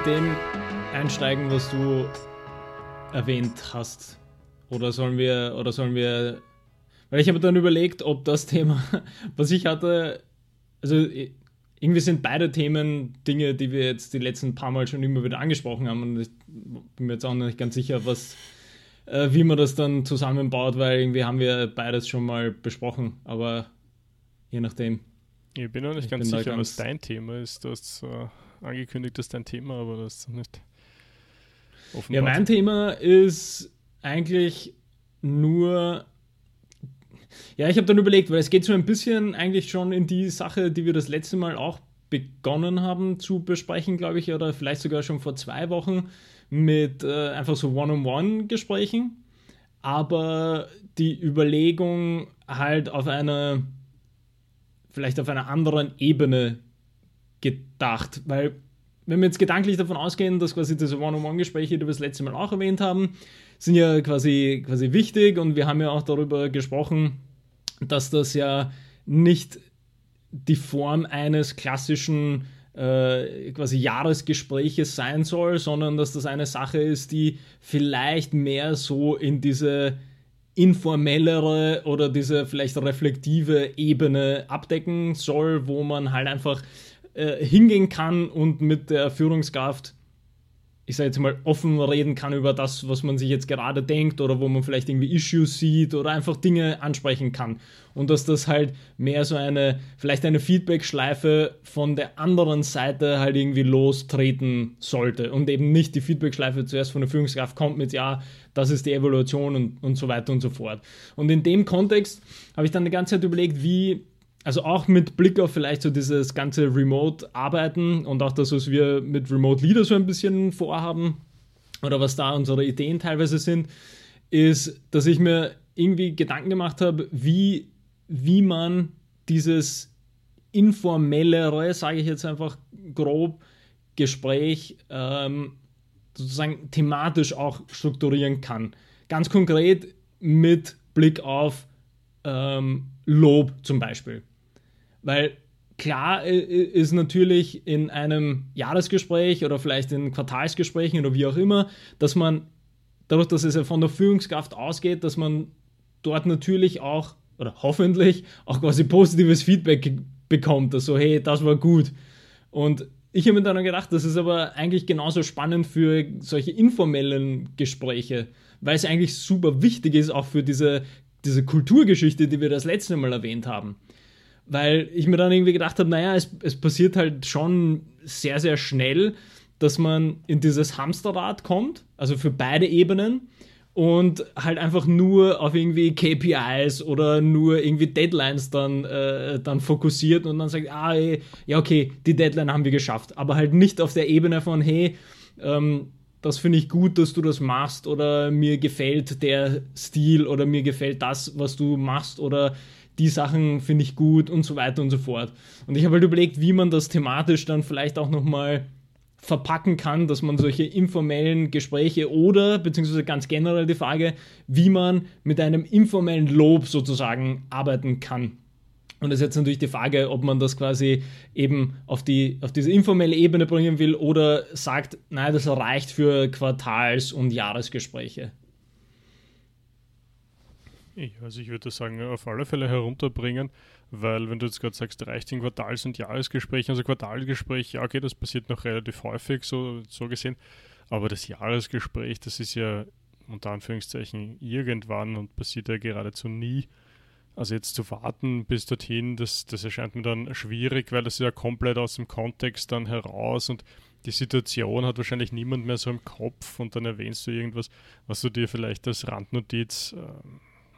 mit dem einsteigen, was du erwähnt hast? Oder sollen wir, oder sollen wir, weil ich habe dann überlegt, ob das Thema, was ich hatte, also irgendwie sind beide Themen Dinge, die wir jetzt die letzten paar Mal schon immer wieder angesprochen haben und ich bin mir jetzt auch noch nicht ganz sicher, was, äh, wie man das dann zusammenbaut, weil irgendwie haben wir beides schon mal besprochen, aber je nachdem. Ich bin noch nicht ich ganz sicher, ganz was dein Thema ist. Du hast äh, angekündigt, dass dein Thema, aber das ist nicht offenbart. Ja, mein Thema ist eigentlich nur. Ja, ich habe dann überlegt, weil es geht so ein bisschen eigentlich schon in die Sache, die wir das letzte Mal auch begonnen haben zu besprechen, glaube ich, oder vielleicht sogar schon vor zwei Wochen mit äh, einfach so One-on-One-Gesprächen. Aber die Überlegung halt auf einer, vielleicht auf einer anderen Ebene gedacht, weil wenn wir jetzt gedanklich davon ausgehen, dass quasi diese One-on-One-Gespräche, die wir das letzte Mal auch erwähnt haben, sind ja quasi, quasi wichtig und wir haben ja auch darüber gesprochen, dass das ja nicht die Form eines klassischen äh, quasi Jahresgespräches sein soll, sondern dass das eine Sache ist, die vielleicht mehr so in diese informellere oder diese vielleicht reflektive Ebene abdecken soll, wo man halt einfach äh, hingehen kann und mit der Führungskraft, ich sage jetzt mal, offen reden kann über das, was man sich jetzt gerade denkt oder wo man vielleicht irgendwie Issues sieht oder einfach Dinge ansprechen kann. Und dass das halt mehr so eine, vielleicht eine Feedback-Schleife von der anderen Seite halt irgendwie lostreten sollte und eben nicht die Feedback-Schleife zuerst von der Führungskraft kommt mit, ja, das ist die Evaluation und, und so weiter und so fort. Und in dem Kontext habe ich dann die ganze Zeit überlegt, wie also auch mit Blick auf vielleicht so dieses ganze Remote-Arbeiten und auch das, was wir mit Remote Leader so ein bisschen vorhaben oder was da unsere Ideen teilweise sind, ist, dass ich mir irgendwie Gedanken gemacht habe, wie, wie man dieses informellere, sage ich jetzt einfach grob, Gespräch ähm, sozusagen thematisch auch strukturieren kann. Ganz konkret mit Blick auf ähm, Lob zum Beispiel. Weil klar ist natürlich in einem Jahresgespräch oder vielleicht in Quartalsgesprächen oder wie auch immer, dass man dadurch, dass es ja von der Führungskraft ausgeht, dass man dort natürlich auch oder hoffentlich auch quasi positives Feedback bekommt, also hey, das war gut. Und ich habe mir dann gedacht, das ist aber eigentlich genauso spannend für solche informellen Gespräche, weil es eigentlich super wichtig ist, auch für diese, diese Kulturgeschichte, die wir das letzte Mal erwähnt haben weil ich mir dann irgendwie gedacht habe, naja, es, es passiert halt schon sehr, sehr schnell, dass man in dieses Hamsterrad kommt, also für beide Ebenen und halt einfach nur auf irgendwie KPIs oder nur irgendwie Deadlines dann, äh, dann fokussiert und dann sagt, ah, ey, ja, okay, die Deadline haben wir geschafft, aber halt nicht auf der Ebene von, hey, ähm, das finde ich gut, dass du das machst oder mir gefällt der Stil oder mir gefällt das, was du machst oder die Sachen finde ich gut und so weiter und so fort. Und ich habe halt überlegt, wie man das thematisch dann vielleicht auch nochmal verpacken kann, dass man solche informellen Gespräche oder, beziehungsweise ganz generell die Frage, wie man mit einem informellen Lob sozusagen arbeiten kann. Und das ist jetzt natürlich die Frage, ob man das quasi eben auf, die, auf diese informelle Ebene bringen will oder sagt, nein, das reicht für Quartals- und Jahresgespräche. Also ich würde sagen, auf alle Fälle herunterbringen, weil wenn du jetzt gerade sagst, reicht in Quartals- und Jahresgesprächen, also Quartalgespräch, ja okay, das passiert noch relativ häufig, so, so gesehen, aber das Jahresgespräch, das ist ja unter Anführungszeichen irgendwann und passiert ja geradezu nie. Also jetzt zu warten bis dorthin, das, das erscheint mir dann schwierig, weil das ja komplett aus dem Kontext dann heraus und die Situation hat wahrscheinlich niemand mehr so im Kopf und dann erwähnst du irgendwas, was du dir vielleicht als Randnotiz äh,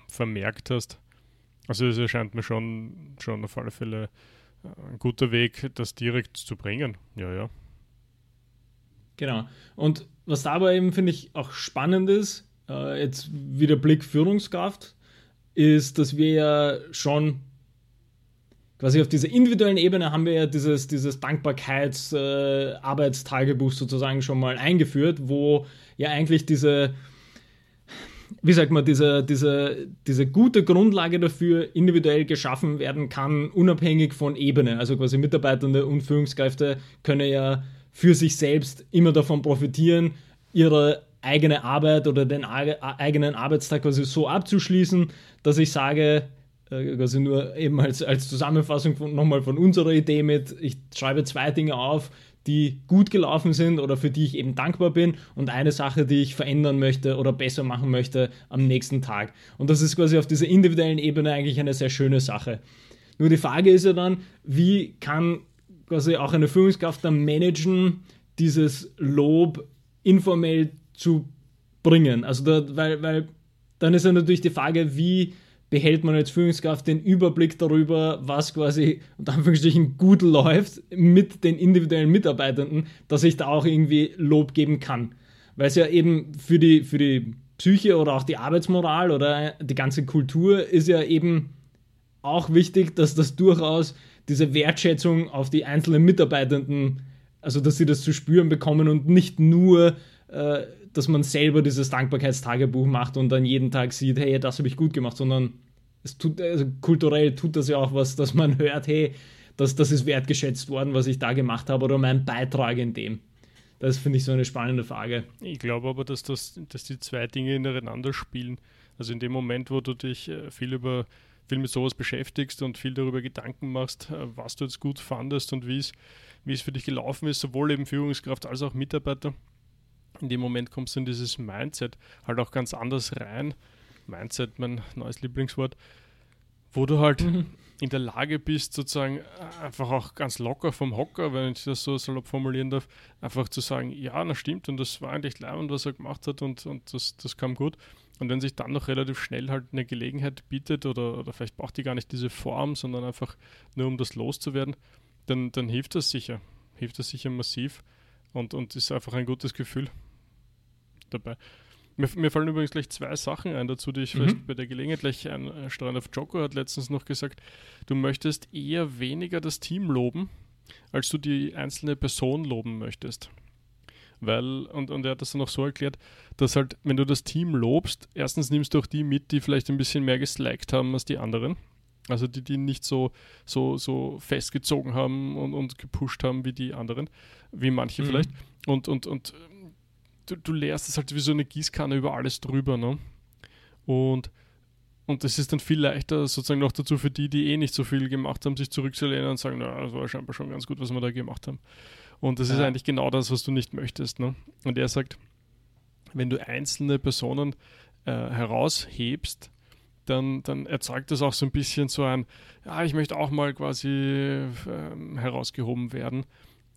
vermerkt hast. Also es erscheint mir schon, schon auf alle Fälle äh, ein guter Weg, das direkt zu bringen. Ja, ja. Genau. Und was dabei eben, finde ich, auch spannend ist, äh, jetzt wieder Blick Führungskraft, ist, dass wir ja schon quasi auf dieser individuellen Ebene haben wir ja dieses, dieses Dankbarkeits-Arbeitstagebuch äh, sozusagen schon mal eingeführt, wo ja eigentlich diese wie sagt man, diese, diese, diese gute Grundlage dafür individuell geschaffen werden kann, unabhängig von Ebene. Also quasi Mitarbeitende und Führungskräfte können ja für sich selbst immer davon profitieren, ihre eigene Arbeit oder den eigenen Arbeitstag quasi so abzuschließen, dass ich sage, äh, quasi nur eben als, als Zusammenfassung von, nochmal von unserer Idee mit, ich schreibe zwei Dinge auf, die gut gelaufen sind oder für die ich eben dankbar bin und eine Sache, die ich verändern möchte oder besser machen möchte am nächsten Tag. Und das ist quasi auf dieser individuellen Ebene eigentlich eine sehr schöne Sache. Nur die Frage ist ja dann, wie kann quasi auch eine Führungskraft dann managen, dieses Lob informell zu bringen. Also da, weil, weil dann ist ja natürlich die Frage, wie behält man als Führungskraft den Überblick darüber, was quasi unter Anführungsstrichen gut läuft mit den individuellen Mitarbeitenden, dass ich da auch irgendwie Lob geben kann. Weil es ja eben für die, für die Psyche oder auch die Arbeitsmoral oder die ganze Kultur ist ja eben auch wichtig, dass das durchaus diese Wertschätzung auf die einzelnen Mitarbeitenden, also dass sie das zu spüren bekommen und nicht nur äh, dass man selber dieses Dankbarkeitstagebuch macht und dann jeden Tag sieht, hey, das habe ich gut gemacht, sondern es tut, also kulturell tut das ja auch was, dass man hört, hey, das, das ist wertgeschätzt worden, was ich da gemacht habe oder mein Beitrag in dem. Das finde ich so eine spannende Frage. Ich glaube aber, dass, das, dass die zwei Dinge ineinander spielen. Also in dem Moment, wo du dich äh, viel über viel mit sowas beschäftigst und viel darüber Gedanken machst, äh, was du jetzt gut fandest und wie es, wie es für dich gelaufen ist, sowohl eben Führungskraft als auch Mitarbeiter, in dem Moment kommst du in dieses Mindset halt auch ganz anders rein. Mindset, mein neues Lieblingswort, wo du halt mhm. in der Lage bist, sozusagen äh, einfach auch ganz locker vom Hocker, wenn ich das so salopp formulieren darf, einfach zu sagen, ja, das stimmt und das war eigentlich leibend, was er gemacht hat und, und das, das kam gut. Und wenn sich dann noch relativ schnell halt eine Gelegenheit bietet oder, oder vielleicht braucht die gar nicht diese Form, sondern einfach nur um das loszuwerden, dann, dann hilft das sicher. Hilft das sicher massiv und, und ist einfach ein gutes Gefühl dabei. Mir, mir, fallen übrigens gleich zwei Sachen ein dazu, die ich mhm. vielleicht bei der Gelegenheit gleich einstreuen auf Joko hat letztens noch gesagt, du möchtest eher weniger das Team loben, als du die einzelne Person loben möchtest. Weil, und, und er hat das dann auch so erklärt, dass halt, wenn du das Team lobst, erstens nimmst du auch die mit, die vielleicht ein bisschen mehr geslackt haben als die anderen. Also die, die nicht so, so, so festgezogen haben und, und gepusht haben wie die anderen, wie manche mhm. vielleicht. Und, und, und du, du leerst es halt wie so eine Gießkanne über alles drüber, ne? Und und das ist dann viel leichter sozusagen noch dazu für die, die eh nicht so viel gemacht haben, sich zurückzulehnen und sagen, naja, das war scheinbar schon ganz gut, was wir da gemacht haben. Und das ja. ist eigentlich genau das, was du nicht möchtest. Ne? Und er sagt, wenn du einzelne Personen äh, heraushebst, dann, dann erzeugt das auch so ein bisschen so ein, ja, ich möchte auch mal quasi äh, herausgehoben werden.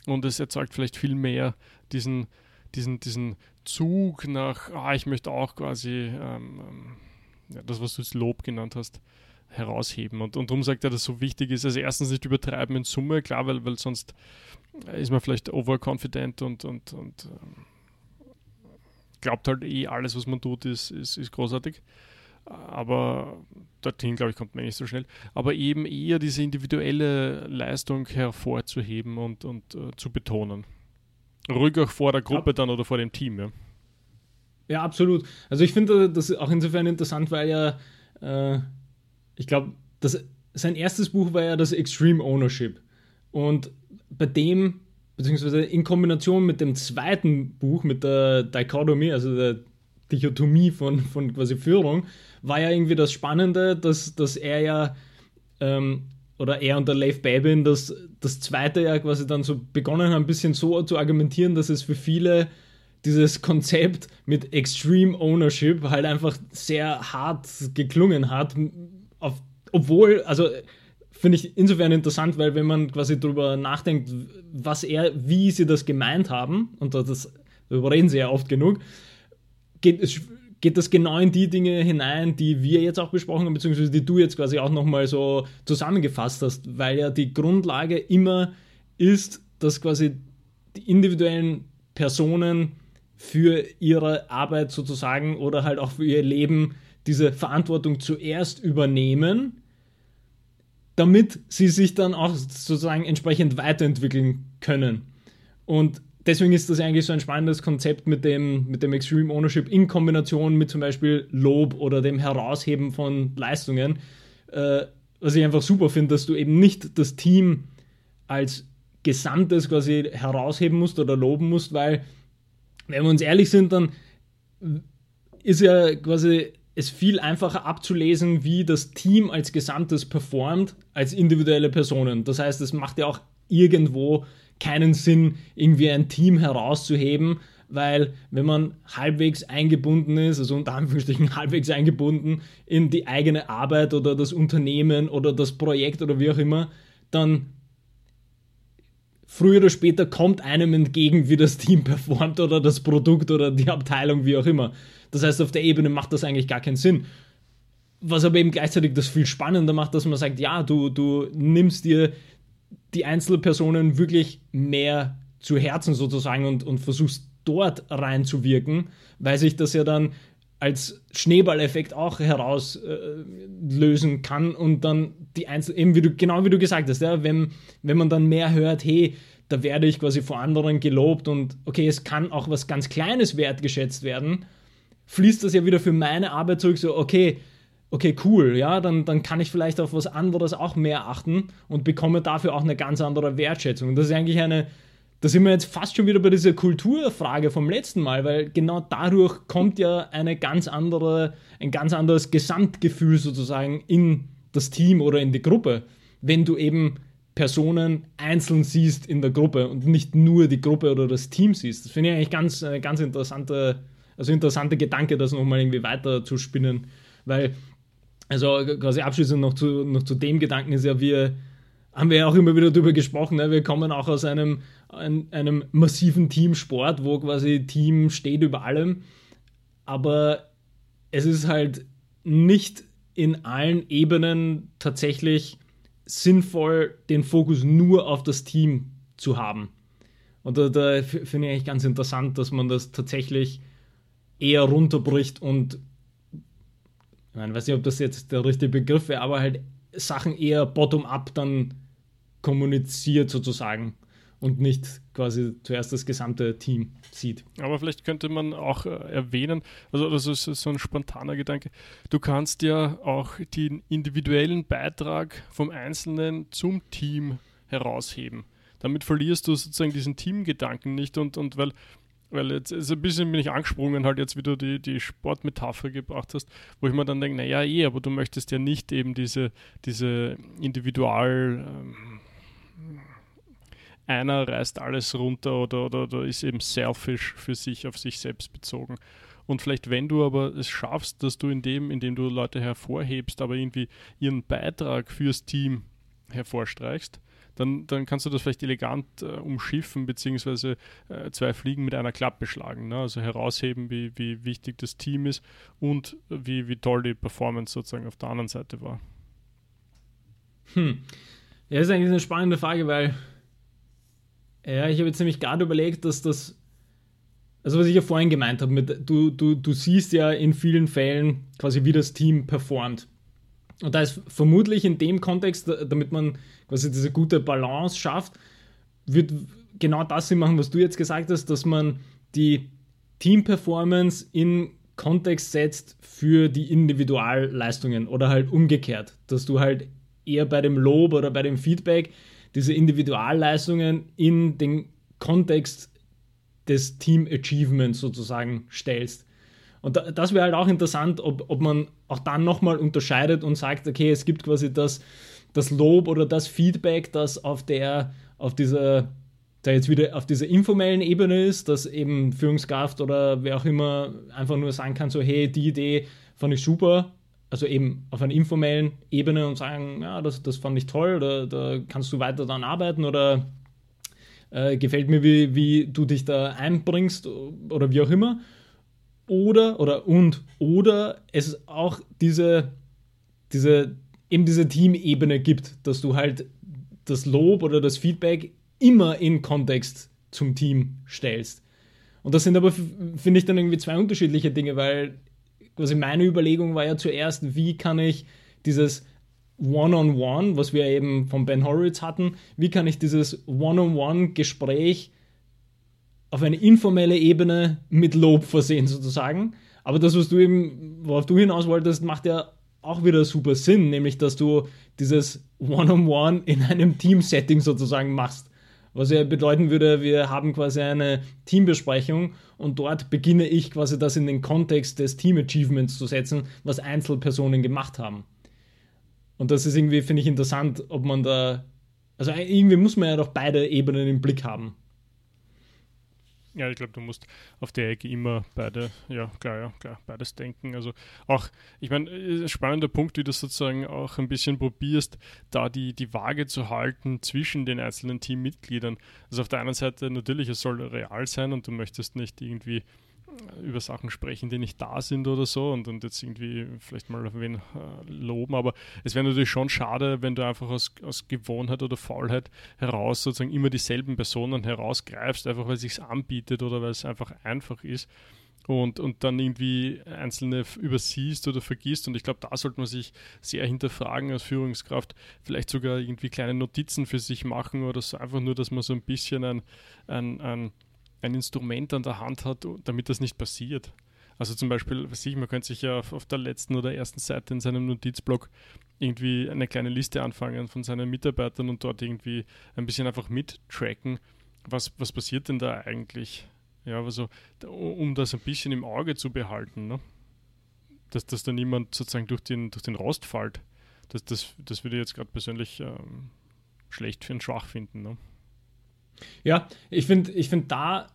Und es erzeugt vielleicht viel mehr diesen, diesen, diesen Zug nach, ah, ich möchte auch quasi ähm, ähm, ja, das, was du jetzt Lob genannt hast, herausheben. Und, und darum sagt er, dass es so wichtig ist. Also erstens nicht übertreiben in Summe, klar, weil, weil sonst ist man vielleicht overconfident und, und, und ähm, glaubt halt eh, alles, was man tut, ist, ist, ist großartig. Aber dorthin, glaube ich, kommt man nicht so schnell. Aber eben eher diese individuelle Leistung hervorzuheben und, und uh, zu betonen. Ruhig auch vor der Gruppe dann oder vor dem Team, ja. Ja, absolut. Also ich finde das auch insofern interessant, weil ja, äh, ich glaube, sein erstes Buch war ja das Extreme Ownership. Und bei dem, beziehungsweise in Kombination mit dem zweiten Buch, mit der Dichotomie, also der Dichotomie von, von quasi Führung, war ja irgendwie das Spannende, dass, dass er ja ähm, oder er und der Leif Babin das, das zweite ja quasi dann so begonnen haben, ein bisschen so zu argumentieren, dass es für viele dieses Konzept mit Extreme Ownership halt einfach sehr hart geklungen hat, auf, obwohl, also finde ich insofern interessant, weil wenn man quasi darüber nachdenkt, was er, wie sie das gemeint haben, und das, darüber reden sie ja oft genug, geht es geht das genau in die Dinge hinein, die wir jetzt auch besprochen haben, beziehungsweise die du jetzt quasi auch nochmal so zusammengefasst hast, weil ja die Grundlage immer ist, dass quasi die individuellen Personen für ihre Arbeit sozusagen oder halt auch für ihr Leben diese Verantwortung zuerst übernehmen, damit sie sich dann auch sozusagen entsprechend weiterentwickeln können. Und deswegen ist das eigentlich so ein spannendes Konzept mit dem, mit dem Extreme Ownership in Kombination mit zum Beispiel Lob oder dem Herausheben von Leistungen. Äh, was ich einfach super finde, dass du eben nicht das Team als Gesamtes quasi herausheben musst oder loben musst, weil, wenn wir uns ehrlich sind, dann ist ja quasi es viel einfacher abzulesen, wie das Team als Gesamtes performt, als individuelle Personen. Das heißt, es macht ja auch irgendwo keinen Sinn, irgendwie ein Team herauszuheben, weil wenn man halbwegs eingebunden ist, also unter Anführungsstrichen halbwegs eingebunden in die eigene Arbeit oder das Unternehmen oder das Projekt oder wie auch immer, dann früher oder später kommt einem entgegen, wie das Team performt oder das Produkt oder die Abteilung, wie auch immer. Das heißt, auf der Ebene macht das eigentlich gar keinen Sinn. Was aber eben gleichzeitig das viel spannender macht, dass man sagt, ja, du, du nimmst dir die Einzelpersonen wirklich mehr zu Herzen sozusagen und, und versuchst dort reinzuwirken, weil sich das ja dann als Schneeballeffekt auch herauslösen äh, kann und dann die Einzel eben wie du genau wie du gesagt hast, ja, wenn, wenn man dann mehr hört, hey, da werde ich quasi vor anderen gelobt und okay, es kann auch was ganz Kleines wertgeschätzt werden, fließt das ja wieder für meine Arbeit zurück, so okay, okay, cool, ja, dann, dann kann ich vielleicht auf was anderes auch mehr achten und bekomme dafür auch eine ganz andere Wertschätzung. Das ist eigentlich eine, da sind wir jetzt fast schon wieder bei dieser Kulturfrage vom letzten Mal, weil genau dadurch kommt ja eine ganz andere, ein ganz anderes Gesamtgefühl sozusagen in das Team oder in die Gruppe, wenn du eben Personen einzeln siehst in der Gruppe und nicht nur die Gruppe oder das Team siehst. Das finde ich eigentlich ganz, eine ganz interessante, also interessante Gedanke, das nochmal irgendwie weiter zu spinnen, weil also quasi abschließend noch zu, noch zu dem Gedanken ist ja, wir haben wir ja auch immer wieder darüber gesprochen, ne? wir kommen auch aus einem, ein, einem massiven Teamsport, wo quasi Team steht über allem, aber es ist halt nicht in allen Ebenen tatsächlich sinnvoll, den Fokus nur auf das Team zu haben. Und da, da finde ich eigentlich ganz interessant, dass man das tatsächlich eher runterbricht und ich weiß nicht, ob das jetzt der richtige Begriff wäre, aber halt Sachen eher bottom-up dann kommuniziert sozusagen und nicht quasi zuerst das gesamte Team sieht. Aber vielleicht könnte man auch äh, erwähnen, also das ist so ein spontaner Gedanke, du kannst ja auch den individuellen Beitrag vom Einzelnen zum Team herausheben. Damit verlierst du sozusagen diesen Teamgedanken nicht und, und weil weil jetzt ist ein bisschen bin ich angesprungen, halt jetzt, wie du die, die Sportmetapher gebracht hast, wo ich mir dann denke, naja, eh, aber du möchtest ja nicht eben diese, diese Individual, ähm, einer reißt alles runter oder, oder, oder ist eben selfish für sich, auf sich selbst bezogen. Und vielleicht, wenn du aber es schaffst, dass du in dem, indem du Leute hervorhebst, aber irgendwie ihren Beitrag fürs Team hervorstreichst, dann, dann kannst du das vielleicht elegant äh, umschiffen, beziehungsweise äh, zwei Fliegen mit einer Klappe schlagen. Ne? Also herausheben, wie, wie wichtig das Team ist und wie, wie toll die Performance sozusagen auf der anderen Seite war. Hm. Ja, ist eigentlich eine spannende Frage, weil ja, ich habe jetzt nämlich gerade überlegt, dass das, also was ich ja vorhin gemeint habe, mit, du, du, du siehst ja in vielen Fällen quasi, wie das Team performt. Und da ist vermutlich in dem Kontext, damit man quasi diese gute Balance schafft, wird genau das Sinn machen, was du jetzt gesagt hast, dass man die Team-Performance in Kontext setzt für die Individualleistungen oder halt umgekehrt, dass du halt eher bei dem Lob oder bei dem Feedback diese Individualleistungen in den Kontext des Team Achievements sozusagen stellst. Und das wäre halt auch interessant, ob, ob man auch dann nochmal unterscheidet und sagt, okay, es gibt quasi das, das Lob oder das Feedback, das auf der, auf dieser, da jetzt wieder auf dieser informellen Ebene ist, dass eben Führungskraft oder wer auch immer einfach nur sagen kann, so, hey, die Idee fand ich super, also eben auf einer informellen Ebene und sagen, ja, das, das fand ich toll, da, da kannst du weiter daran arbeiten oder äh, gefällt mir, wie, wie du dich da einbringst oder wie auch immer. Oder, oder und, oder es auch diese, diese, eben diese Teamebene gibt, dass du halt das Lob oder das Feedback immer in Kontext zum Team stellst. Und das sind aber, finde ich, dann irgendwie zwei unterschiedliche Dinge, weil quasi meine Überlegung war ja zuerst, wie kann ich dieses One-on-One, -on -One, was wir eben von Ben Horowitz hatten, wie kann ich dieses One-on-One-Gespräch auf eine informelle Ebene mit Lob versehen sozusagen. Aber das, was du eben, worauf du hinaus wolltest, macht ja auch wieder super Sinn, nämlich dass du dieses One-on-One -on -One in einem Team-Setting sozusagen machst. Was ja bedeuten würde, wir haben quasi eine Teambesprechung und dort beginne ich quasi das in den Kontext des Team Achievements zu setzen, was Einzelpersonen gemacht haben. Und das ist irgendwie, finde ich, interessant, ob man da. Also irgendwie muss man ja doch beide Ebenen im Blick haben. Ja, ich glaube, du musst auf der Ecke immer beide, ja, klar, ja, klar, beides denken. Also auch, ich meine, äh, spannender Punkt, wie du sozusagen auch ein bisschen probierst, da die, die Waage zu halten zwischen den einzelnen Teammitgliedern. Also auf der einen Seite natürlich, es soll real sein und du möchtest nicht irgendwie über Sachen sprechen, die nicht da sind oder so und, und jetzt irgendwie vielleicht mal wen äh, loben, aber es wäre natürlich schon schade, wenn du einfach aus, aus Gewohnheit oder Faulheit heraus sozusagen immer dieselben Personen herausgreifst, einfach weil es sich anbietet oder weil es einfach einfach ist und, und dann irgendwie einzelne übersiehst oder vergisst. Und ich glaube, da sollte man sich sehr hinterfragen als Führungskraft, vielleicht sogar irgendwie kleine Notizen für sich machen oder so einfach nur, dass man so ein bisschen ein, ein, ein ein Instrument an der Hand hat, damit das nicht passiert. Also zum Beispiel, was ich, man könnte sich ja auf, auf, der letzten oder ersten Seite in seinem Notizblock irgendwie eine kleine Liste anfangen von seinen Mitarbeitern und dort irgendwie ein bisschen einfach mittracken, was, was passiert denn da eigentlich? Ja, also um das ein bisschen im Auge zu behalten, ne? dass, dass da niemand sozusagen durch den, durch den Rost fällt. Das, das, das würde ich jetzt gerade persönlich ähm, schlecht für einen Schwach finden. Ne? Ja, ich finde, ich find, da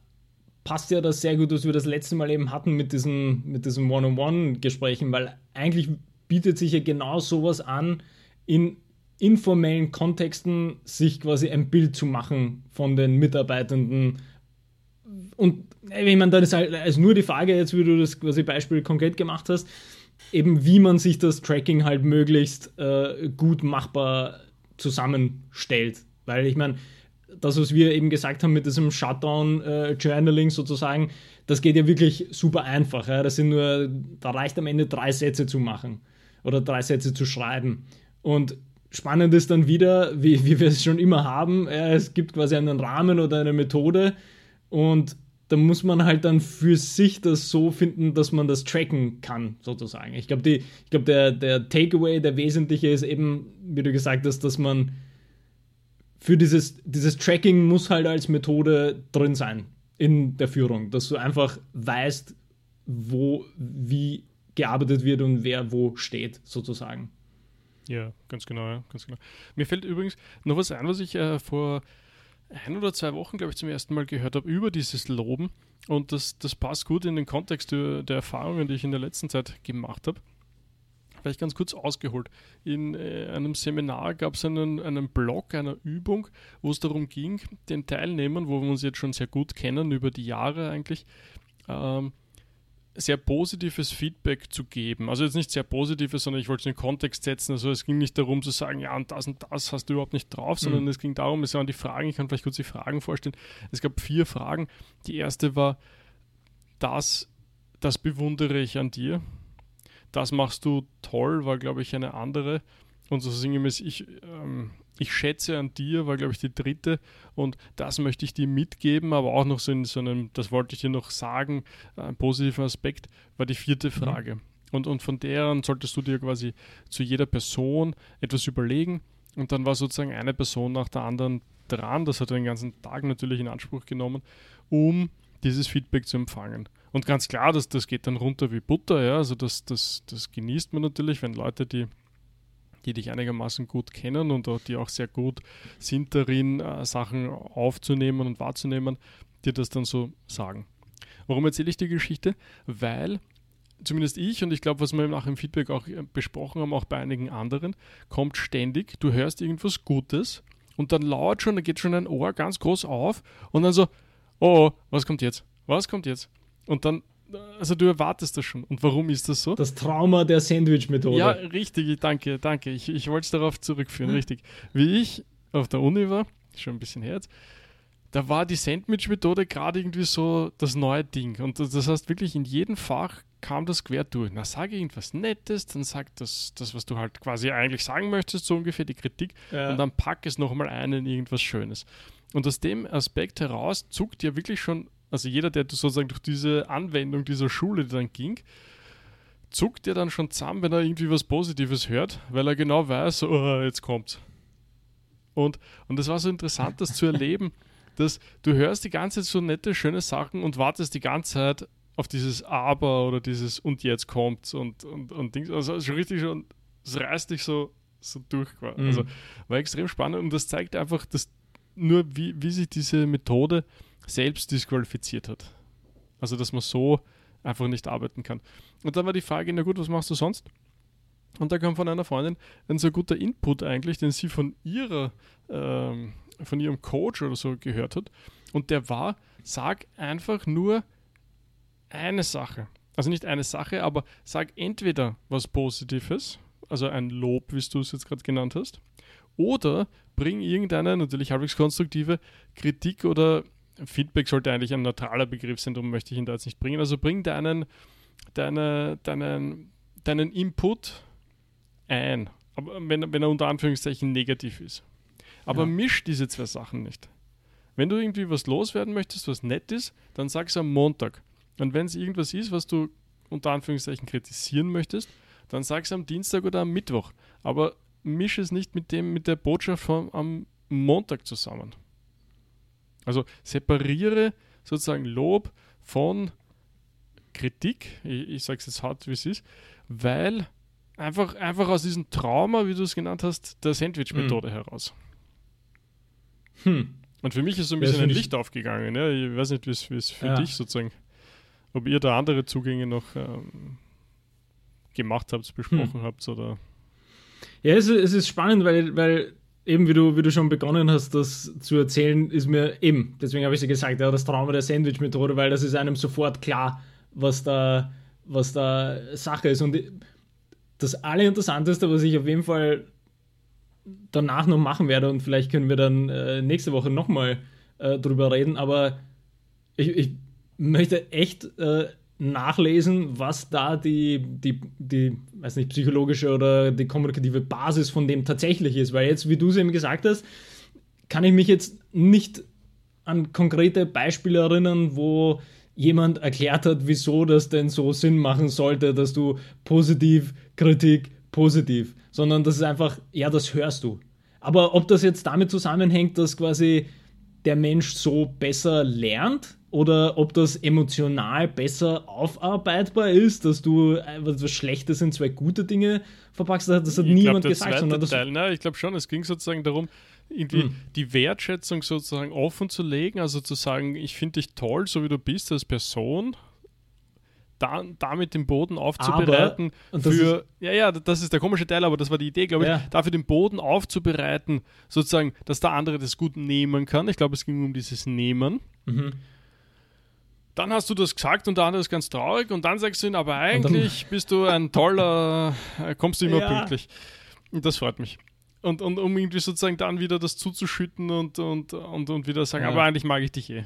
passt ja das sehr gut, was wir das letzte Mal eben hatten mit diesen, mit diesen One-on-One-Gesprächen, weil eigentlich bietet sich ja genau sowas an, in informellen Kontexten sich quasi ein Bild zu machen von den Mitarbeitenden. Und ich meine, dann ist halt also nur die Frage, jetzt wie du das quasi Beispiel konkret gemacht hast, eben wie man sich das Tracking halt möglichst äh, gut machbar zusammenstellt. Weil ich meine, das, was wir eben gesagt haben mit diesem Shutdown-Journaling äh, sozusagen, das geht ja wirklich super einfach. Ja? Das sind nur, da reicht am Ende drei Sätze zu machen oder drei Sätze zu schreiben. Und spannend ist dann wieder, wie, wie wir es schon immer haben, ja, es gibt quasi einen Rahmen oder eine Methode und da muss man halt dann für sich das so finden, dass man das tracken kann, sozusagen. Ich glaube, glaub, der, der Takeaway, der wesentliche ist eben, wie du gesagt hast, dass man für dieses, dieses Tracking muss halt als Methode drin sein in der Führung, dass du einfach weißt, wo, wie gearbeitet wird und wer wo steht, sozusagen. Ja, ganz genau, ganz genau. Mir fällt übrigens noch was ein, was ich äh, vor ein oder zwei Wochen, glaube ich, zum ersten Mal gehört habe über dieses Loben. Und das, das passt gut in den Kontext der, der Erfahrungen, die ich in der letzten Zeit gemacht habe vielleicht ganz kurz ausgeholt. In äh, einem Seminar gab es einen, einen Blog einer Übung, wo es darum ging, den Teilnehmern, wo wir uns jetzt schon sehr gut kennen, über die Jahre eigentlich, ähm, sehr positives Feedback zu geben. Also jetzt nicht sehr positives, sondern ich wollte es in den Kontext setzen. Also es ging nicht darum zu sagen, ja, und das und das hast du überhaupt nicht drauf, sondern mhm. es ging darum, es waren die Fragen, ich kann vielleicht kurz die Fragen vorstellen. Es gab vier Fragen. Die erste war, das, das bewundere ich an dir das machst du toll, war, glaube ich, eine andere. Und so sinngemäß, ich, ähm, ich schätze an dir, war, glaube ich, die dritte. Und das möchte ich dir mitgeben, aber auch noch so in so einem, das wollte ich dir noch sagen, ein positiver Aspekt, war die vierte mhm. Frage. Mhm. Und, und von deren solltest du dir quasi zu jeder Person etwas überlegen. Und dann war sozusagen eine Person nach der anderen dran. Das hat den ganzen Tag natürlich in Anspruch genommen, um dieses Feedback zu empfangen. Und ganz klar, das, das geht dann runter wie Butter, ja. Also das, das, das genießt man natürlich, wenn Leute, die, die dich einigermaßen gut kennen und auch, die auch sehr gut sind darin, äh, Sachen aufzunehmen und wahrzunehmen, dir das dann so sagen. Warum erzähle ich die Geschichte? Weil zumindest ich und ich glaube, was wir nach dem Feedback auch äh, besprochen haben, auch bei einigen anderen, kommt ständig, du hörst irgendwas Gutes und dann laut schon, da geht schon ein Ohr ganz groß auf und dann so, oh, oh was kommt jetzt? Was kommt jetzt? Und dann, also du erwartest das schon. Und warum ist das so? Das Trauma der Sandwich-Methode. Ja, richtig, danke, danke. Ich, ich wollte es darauf zurückführen, hm. richtig. Wie ich auf der Uni war, schon ein bisschen her jetzt, da war die Sandwich-Methode gerade irgendwie so das neue Ding. Und das heißt wirklich, in jedem Fach kam das quer durch. Na, sage irgendwas Nettes, dann sag das, das, was du halt quasi eigentlich sagen möchtest, so ungefähr die Kritik, ja. und dann pack es nochmal ein in irgendwas Schönes. Und aus dem Aspekt heraus zuckt ja wirklich schon also jeder, der sozusagen durch diese Anwendung dieser Schule dann ging, zuckt ja dann schon zusammen, wenn er irgendwie was Positives hört, weil er genau weiß, oh, jetzt kommt's. Und, und das war so interessant, das zu erleben, dass du hörst die ganze Zeit so nette, schöne Sachen und wartest die ganze Zeit auf dieses Aber oder dieses und jetzt kommt's und, und, und Dings. Also schon richtig schon, es reißt dich so, so durch. Mhm. Also war extrem spannend und das zeigt einfach, dass nur wie, wie sich diese Methode selbst disqualifiziert hat. Also dass man so einfach nicht arbeiten kann. Und dann war die Frage, na gut, was machst du sonst? Und da kam von einer Freundin ein so guter Input eigentlich, den sie von ihrer, ähm, von ihrem Coach oder so gehört hat. Und der war, sag einfach nur eine Sache. Also nicht eine Sache, aber sag entweder was Positives, also ein Lob, wie du es jetzt gerade genannt hast, oder bring irgendeine natürlich halbwegs konstruktive Kritik oder Feedback sollte eigentlich ein neutraler Begriff sein, darum möchte ich ihn da jetzt nicht bringen. Also bring deinen, deine, deinen, deinen Input ein, aber wenn, wenn er unter Anführungszeichen negativ ist. Aber ja. misch diese zwei Sachen nicht. Wenn du irgendwie was loswerden möchtest, was nett ist, dann sag es am Montag. Und wenn es irgendwas ist, was du unter Anführungszeichen kritisieren möchtest, dann sag es am Dienstag oder am Mittwoch. Aber misch es nicht mit, dem, mit der Botschaft vom, am Montag zusammen. Also separiere sozusagen Lob von Kritik, ich, ich sage es jetzt hart, wie es ist, weil einfach, einfach aus diesem Trauma, wie du es genannt hast, der Sandwich-Methode hm. heraus. Hm. Und für mich ist so ein bisschen ein Licht aufgegangen. Ja? Ich weiß nicht, wie es für ja. dich sozusagen, ob ihr da andere Zugänge noch ähm, gemacht habt, besprochen hm. habt oder. Ja, es, es ist spannend, weil, weil eben wie du, wie du schon begonnen hast, das zu erzählen, ist mir eben, deswegen habe ich sie gesagt, ja, das Trauma der Sandwich-Methode, weil das ist einem sofort klar, was da, was da Sache ist. Und das Allerinteressanteste, was ich auf jeden Fall danach noch machen werde, und vielleicht können wir dann äh, nächste Woche nochmal äh, drüber reden, aber ich, ich möchte echt äh, nachlesen, was da die, die, die, weiß nicht, psychologische oder die kommunikative Basis von dem tatsächlich ist. Weil jetzt, wie du es eben gesagt hast, kann ich mich jetzt nicht an konkrete Beispiele erinnern, wo jemand erklärt hat, wieso das denn so Sinn machen sollte, dass du positiv, Kritik, positiv, sondern das ist einfach, ja, das hörst du. Aber ob das jetzt damit zusammenhängt, dass quasi der Mensch so besser lernt, oder ob das emotional besser aufarbeitbar ist, dass du etwas Schlechtes in zwei gute Dinge verpackst. Das hat ich niemand glaub, gesagt. Sondern das Teil, na, ich glaube schon, es ging sozusagen darum, irgendwie hm. die Wertschätzung sozusagen offen zu legen, also zu sagen, ich finde dich toll, so wie du bist als Person, da, damit den Boden aufzubereiten aber, für, ja, ja, das ist der komische Teil, aber das war die Idee, glaube ich, ja. dafür den Boden aufzubereiten, sozusagen, dass der andere das gut nehmen kann. Ich glaube, es ging um dieses Nehmen. Mhm dann hast du das gesagt und der andere ist ganz traurig und dann sagst du ihn, aber eigentlich bist du ein toller, äh, kommst du immer ja. pünktlich. Und das freut mich. Und, und um irgendwie sozusagen dann wieder das zuzuschütten und, und, und, und wieder sagen, ja. aber eigentlich mag ich dich eh.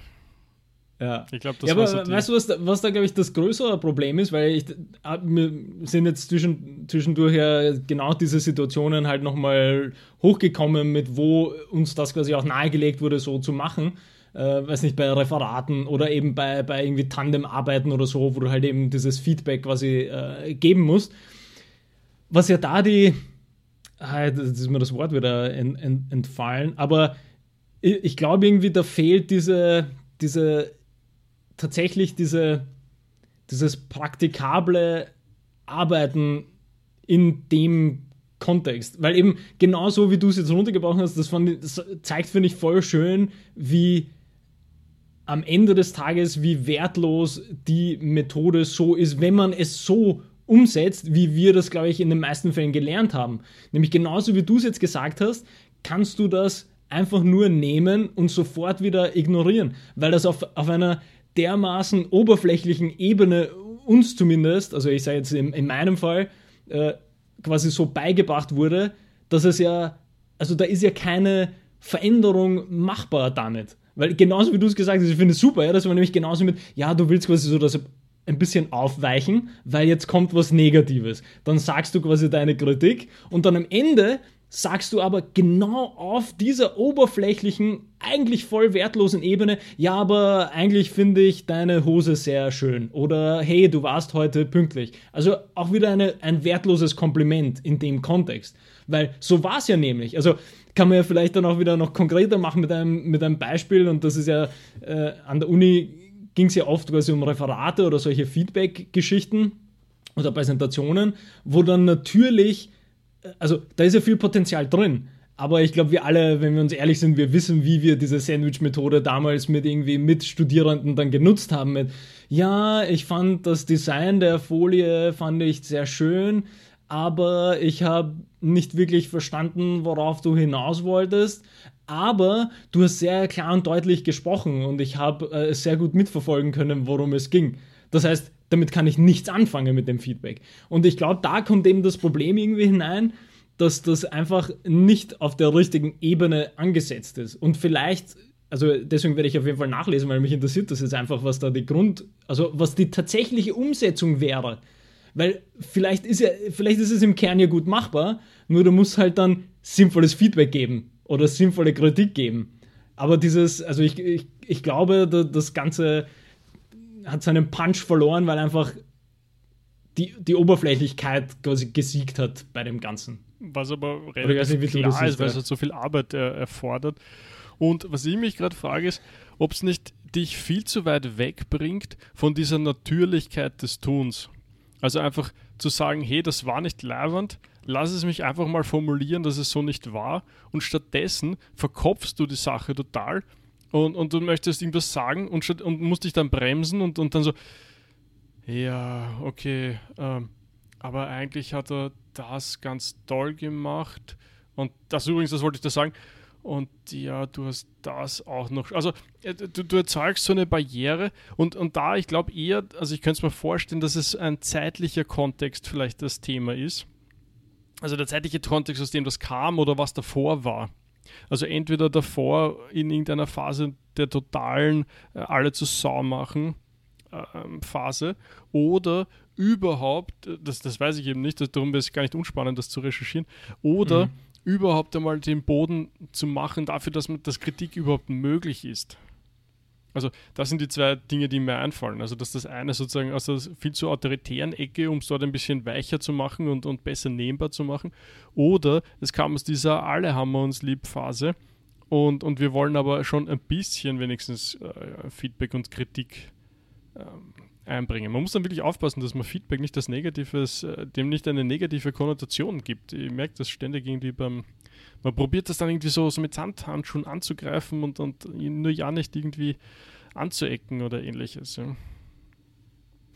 Ja, ich glaube, das ja, aber so weißt du, was da, was da glaube ich, das größere Problem ist, weil ich, ah, wir sind jetzt zwischen, zwischendurch ja genau diese Situationen halt nochmal hochgekommen, mit wo uns das quasi auch nahegelegt wurde, so zu machen äh, weiß nicht, bei Referaten oder eben bei, bei irgendwie Tandemarbeiten oder so, wo du halt eben dieses Feedback quasi äh, geben musst. Was ja da die, ah, jetzt ist mir das Wort wieder ent, ent, entfallen, aber ich, ich glaube irgendwie, da fehlt diese, diese, tatsächlich diese, dieses praktikable Arbeiten in dem Kontext. Weil eben genauso wie du es jetzt runtergebrochen hast, das, fand, das zeigt, finde ich, voll schön, wie am Ende des Tages, wie wertlos die Methode so ist, wenn man es so umsetzt, wie wir das, glaube ich, in den meisten Fällen gelernt haben. Nämlich genauso wie du es jetzt gesagt hast, kannst du das einfach nur nehmen und sofort wieder ignorieren, weil das auf, auf einer dermaßen oberflächlichen Ebene uns zumindest, also ich sage jetzt in, in meinem Fall, äh, quasi so beigebracht wurde, dass es ja, also da ist ja keine Veränderung machbar damit. Weil genauso wie du es gesagt hast, ich finde es super, ja, dass man nämlich genauso mit, ja, du willst quasi so das ein bisschen aufweichen, weil jetzt kommt was Negatives. Dann sagst du quasi deine Kritik und dann am Ende sagst du aber genau auf dieser oberflächlichen, eigentlich voll wertlosen Ebene, ja, aber eigentlich finde ich deine Hose sehr schön oder hey, du warst heute pünktlich. Also auch wieder eine, ein wertloses Kompliment in dem Kontext. Weil so war es ja nämlich. Also kann man ja vielleicht dann auch wieder noch konkreter machen mit einem, mit einem Beispiel. Und das ist ja äh, an der Uni ging es ja oft quasi um Referate oder solche Feedback-Geschichten oder Präsentationen, wo dann natürlich, äh, also da ist ja viel Potenzial drin. Aber ich glaube, wir alle, wenn wir uns ehrlich sind, wir wissen, wie wir diese Sandwich-Methode damals mit irgendwie Mitstudierenden dann genutzt haben. Mit, ja, ich fand das Design der Folie fand ich sehr schön, aber ich habe nicht wirklich verstanden, worauf du hinaus wolltest. Aber du hast sehr klar und deutlich gesprochen und ich habe äh, sehr gut mitverfolgen können, worum es ging. Das heißt, damit kann ich nichts anfangen mit dem Feedback. Und ich glaube, da kommt eben das Problem irgendwie hinein, dass das einfach nicht auf der richtigen Ebene angesetzt ist. Und vielleicht, also deswegen werde ich auf jeden Fall nachlesen, weil mich interessiert das jetzt einfach, was da die Grund, also was die tatsächliche Umsetzung wäre. Weil vielleicht ist ja, vielleicht ist es im Kern ja gut machbar, nur du musst halt dann sinnvolles Feedback geben oder sinnvolle Kritik geben. Aber dieses, also ich, ich, ich glaube, das Ganze hat seinen Punch verloren, weil einfach die, die Oberflächlichkeit quasi gesiegt hat bei dem Ganzen. Was aber relativ nicht, klar ist, weil es halt so viel Arbeit äh, erfordert. Und was ich mich gerade frage, ist, ob es nicht dich viel zu weit wegbringt von dieser Natürlichkeit des Tuns. Also einfach zu sagen, hey, das war nicht leibend, lass es mich einfach mal formulieren, dass es so nicht war. Und stattdessen verkopfst du die Sache total und, und du möchtest irgendwas sagen und, und musst dich dann bremsen und, und dann so, ja, okay, ähm, aber eigentlich hat er das ganz toll gemacht. Und das übrigens, das wollte ich da sagen. Und ja, du hast das auch noch. Also, äh, du, du erzeugst so eine Barriere. Und, und da, ich glaube eher, also ich könnte es mir vorstellen, dass es ein zeitlicher Kontext vielleicht das Thema ist. Also der zeitliche Kontext, aus dem das kam oder was davor war. Also entweder davor in irgendeiner Phase der totalen äh, alle zu Sau machen ähm, Phase oder überhaupt, das, das weiß ich eben nicht, darum wäre es gar nicht unspannend, das zu recherchieren, oder mhm. Überhaupt einmal den Boden zu machen dafür, dass, man, dass Kritik überhaupt möglich ist. Also das sind die zwei Dinge, die mir einfallen. Also dass das eine sozusagen aus der viel zu autoritären Ecke, um es dort ein bisschen weicher zu machen und, und besser nehmbar zu machen. Oder es kam aus dieser Alle haben wir uns lieb Phase und, und wir wollen aber schon ein bisschen wenigstens äh, Feedback und Kritik ähm, einbringen. Man muss dann wirklich aufpassen, dass man Feedback nicht als negatives, äh, dem nicht eine negative Konnotation gibt. Ich merke das ständig irgendwie beim, man probiert das dann irgendwie so, so mit Sandhandschuhen anzugreifen und, und nur ja nicht irgendwie anzuecken oder ähnliches. Ja.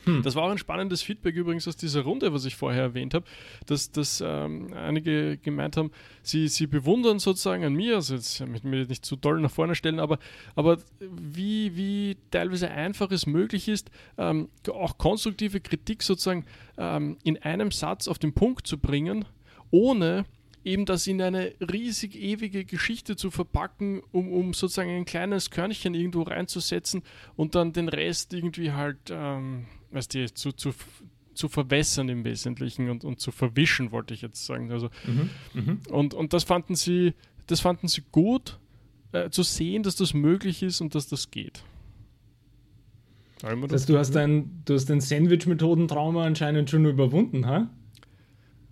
Hm. Das war auch ein spannendes Feedback übrigens aus dieser Runde, was ich vorher erwähnt habe, dass, dass ähm, einige gemeint haben, sie, sie bewundern sozusagen an mir, also jetzt ich mich nicht zu doll nach vorne stellen, aber, aber wie, wie teilweise einfach es möglich ist, ähm, auch konstruktive Kritik sozusagen ähm, in einem Satz auf den Punkt zu bringen, ohne eben das in eine riesig ewige Geschichte zu verpacken, um, um sozusagen ein kleines Körnchen irgendwo reinzusetzen und dann den Rest irgendwie halt ähm, weißt du, zu, zu, zu verwässern im Wesentlichen und, und zu verwischen, wollte ich jetzt sagen. Also, mhm, mhm. und, und das fanden sie, das fanden sie gut, äh, zu sehen, dass das möglich ist und dass das geht. Das heißt, du hast dein, du hast den Sandwich-Methoden-Trauma anscheinend schon überwunden, ha?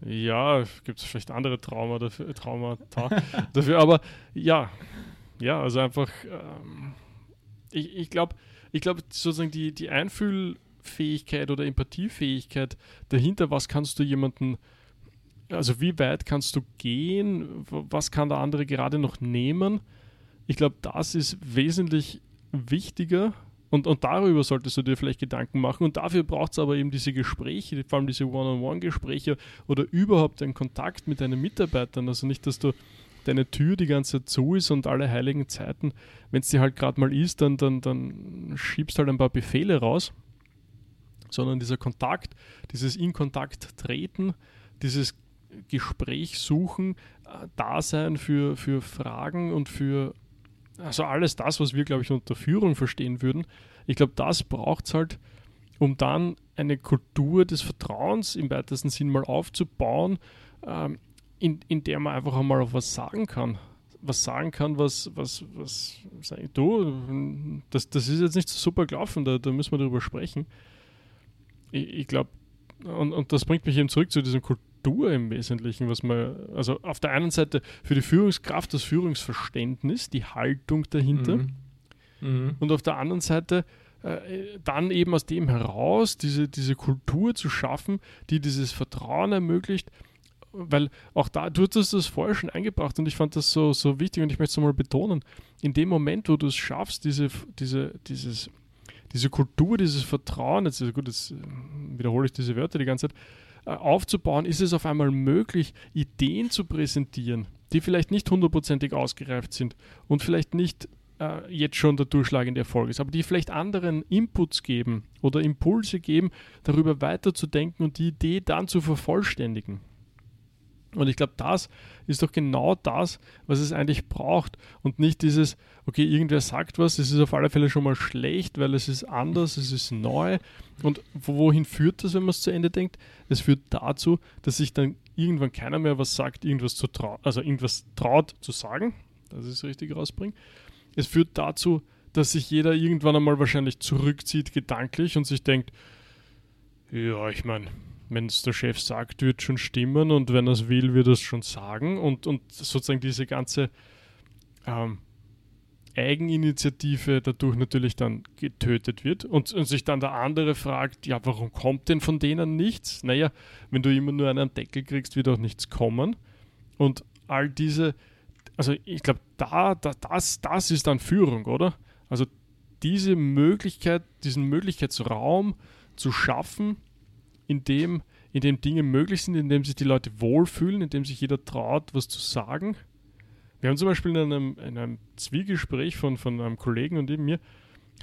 Ja, gibt es vielleicht andere Trauma dafür, Traumata dafür, aber ja, ja, also einfach, ähm, ich, ich glaube, ich glaube sozusagen die, die Einfühl- Fähigkeit oder Empathiefähigkeit dahinter, was kannst du jemanden, also wie weit kannst du gehen, was kann der andere gerade noch nehmen. Ich glaube, das ist wesentlich wichtiger und, und darüber solltest du dir vielleicht Gedanken machen. Und dafür braucht es aber eben diese Gespräche, vor allem diese One-on-One-Gespräche oder überhaupt einen Kontakt mit deinen Mitarbeitern. Also nicht, dass du deine Tür die ganze Zeit zu ist und alle heiligen Zeiten, wenn es dir halt gerade mal ist, dann, dann, dann schiebst halt ein paar Befehle raus sondern dieser Kontakt, dieses in Kontakt treten, dieses Gespräch suchen, äh, Dasein für, für Fragen und für also alles das, was wir, glaube ich, unter Führung verstehen würden. Ich glaube, das braucht es halt, um dann eine Kultur des Vertrauens im weitesten Sinn mal aufzubauen, ähm, in, in der man einfach einmal auf was sagen kann. Was sagen kann, was, was, was, sag ich, du, das, das ist jetzt nicht so super gelaufen, da, da müssen wir darüber sprechen ich, ich glaube, und, und das bringt mich eben zurück zu diesem Kultur im Wesentlichen, was man, also auf der einen Seite für die Führungskraft das Führungsverständnis, die Haltung dahinter mhm. Mhm. und auf der anderen Seite äh, dann eben aus dem heraus diese, diese Kultur zu schaffen, die dieses Vertrauen ermöglicht, weil auch da, du hast das vorher schon eingebracht und ich fand das so, so wichtig und ich möchte es nochmal betonen, in dem Moment, wo du es schaffst, diese, diese, dieses, diese Kultur, dieses Vertrauen, jetzt, gut, jetzt äh, wiederhole ich diese Wörter die ganze Zeit, äh, aufzubauen, ist es auf einmal möglich, Ideen zu präsentieren, die vielleicht nicht hundertprozentig ausgereift sind und vielleicht nicht äh, jetzt schon der durchschlagende Erfolg ist, aber die vielleicht anderen Inputs geben oder Impulse geben, darüber weiterzudenken und die Idee dann zu vervollständigen. Und ich glaube, das ist doch genau das, was es eigentlich braucht. Und nicht dieses, okay, irgendwer sagt was, es ist auf alle Fälle schon mal schlecht, weil es ist anders, es ist neu. Und wohin führt das, wenn man es zu Ende denkt? Es führt dazu, dass sich dann irgendwann keiner mehr was sagt, irgendwas zu trauen, also irgendwas traut zu sagen, dass ich es richtig rausbringe. Es führt dazu, dass sich jeder irgendwann einmal wahrscheinlich zurückzieht, gedanklich und sich denkt, ja, ich meine, wenn es der Chef sagt, wird schon stimmen und wenn er es will, wird er es schon sagen und, und sozusagen diese ganze ähm, Eigeninitiative dadurch natürlich dann getötet wird und, und, sich dann der andere fragt, ja, warum kommt denn von denen nichts? Naja, wenn du immer nur einen Deckel kriegst, wird auch nichts kommen und all diese, also ich glaube, da, da, das, das ist dann Führung, oder? Also diese Möglichkeit, diesen Möglichkeitsraum zu schaffen, in dem, in dem Dinge möglich sind, in dem sich die Leute wohlfühlen, in dem sich jeder traut, was zu sagen. Wir haben zum Beispiel in einem, in einem Zwiegespräch von, von einem Kollegen und eben mir,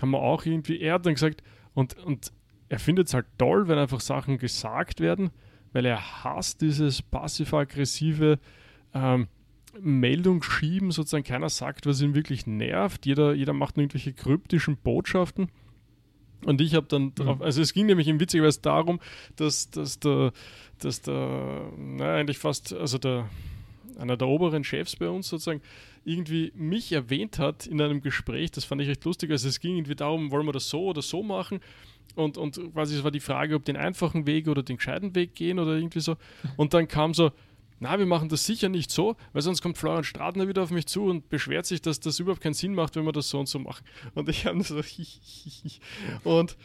haben wir auch irgendwie, er hat dann gesagt, und, und er findet es halt toll, wenn einfach Sachen gesagt werden, weil er hasst dieses passiv-aggressive ähm, Meldung schieben, sozusagen keiner sagt, was ihn wirklich nervt, jeder, jeder macht irgendwelche kryptischen Botschaften und ich habe dann drauf, mhm. also es ging nämlich im witzigerweise darum, dass, dass der, dass der, na, eigentlich fast, also der, einer der oberen Chefs bei uns sozusagen, irgendwie mich erwähnt hat in einem Gespräch, das fand ich recht lustig, also es ging irgendwie darum, wollen wir das so oder so machen? Und, und quasi es war die Frage, ob den einfachen Weg oder den gescheiten Weg gehen oder irgendwie so. Und dann kam so, na, wir machen das sicher nicht so, weil sonst kommt Florian Stratner wieder auf mich zu und beschwert sich, dass das überhaupt keinen Sinn macht, wenn wir das so und so machen. Und ich habe so und,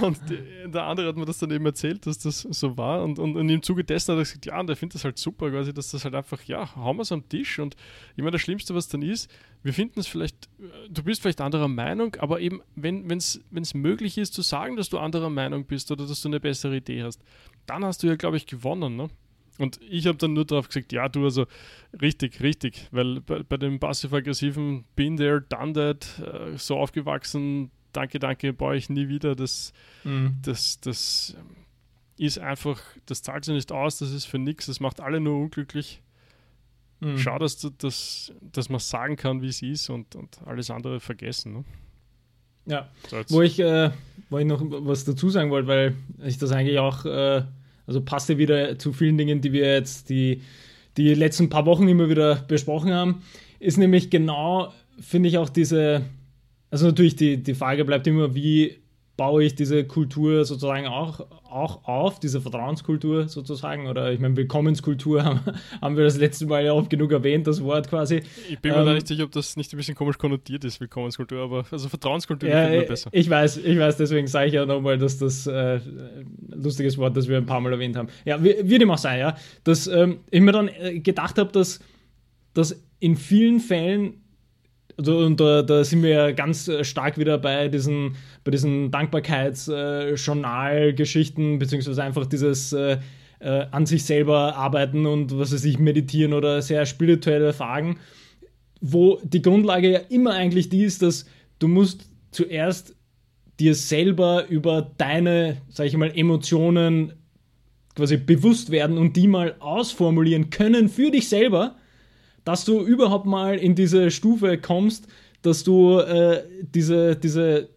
und der andere hat mir das dann eben erzählt, dass das so war und, und, und im Zuge dessen hat er gesagt, ja, und er findet das halt super, quasi, dass das halt einfach, ja, hauen wir es am Tisch und ich meine, das Schlimmste, was dann ist, wir finden es vielleicht, du bist vielleicht anderer Meinung, aber eben, wenn es möglich ist zu sagen, dass du anderer Meinung bist oder dass du eine bessere Idee hast, dann hast du ja, glaube ich, gewonnen, ne? Und ich habe dann nur darauf gesagt, ja, du, also richtig, richtig, weil bei, bei dem passiv-aggressiven Been there, done that, äh, so aufgewachsen, danke, danke, baue ich nie wieder, das, mhm. das, das ist einfach, das zahlt sich nicht aus, das ist für nichts, das macht alle nur unglücklich. Mhm. Schau, dass, du, dass, dass man sagen kann, wie es ist und, und alles andere vergessen. Ne? Ja, so wo, ich, äh, wo ich noch was dazu sagen wollte, weil ich das eigentlich auch äh, also passt ja wieder zu vielen Dingen, die wir jetzt die, die letzten paar Wochen immer wieder besprochen haben. Ist nämlich genau, finde ich, auch diese, also natürlich die, die Frage bleibt immer, wie baue ich diese Kultur sozusagen auch, auch auf, diese Vertrauenskultur sozusagen, oder ich meine, Willkommenskultur haben, haben wir das letzte Mal ja oft genug erwähnt, das Wort quasi. Ich bin mir ähm, nicht sicher, ob das nicht ein bisschen komisch konnotiert ist, Willkommenskultur, aber also Vertrauenskultur ja, ich besser. Ich weiß, ich weiß, deswegen sage ich ja nochmal, dass das äh, lustiges Wort, das wir ein paar Mal erwähnt haben. Ja, wie, dem auch sein, ja, dass ähm, ich mir dann äh, gedacht habe, dass, dass in vielen Fällen also, und da, da, sind wir ja ganz äh, stark wieder bei diesen, bei diesen Dankbarkeitsjournal-Geschichten, beziehungsweise einfach dieses äh, äh, an sich selber arbeiten und was weiß ich, meditieren oder sehr spirituelle Fragen, wo die Grundlage ja immer eigentlich die ist, dass du musst zuerst dir selber über deine, sag ich mal, Emotionen quasi bewusst werden und die mal ausformulieren können für dich selber dass du überhaupt mal in diese Stufe kommst, dass du äh, diese, diese,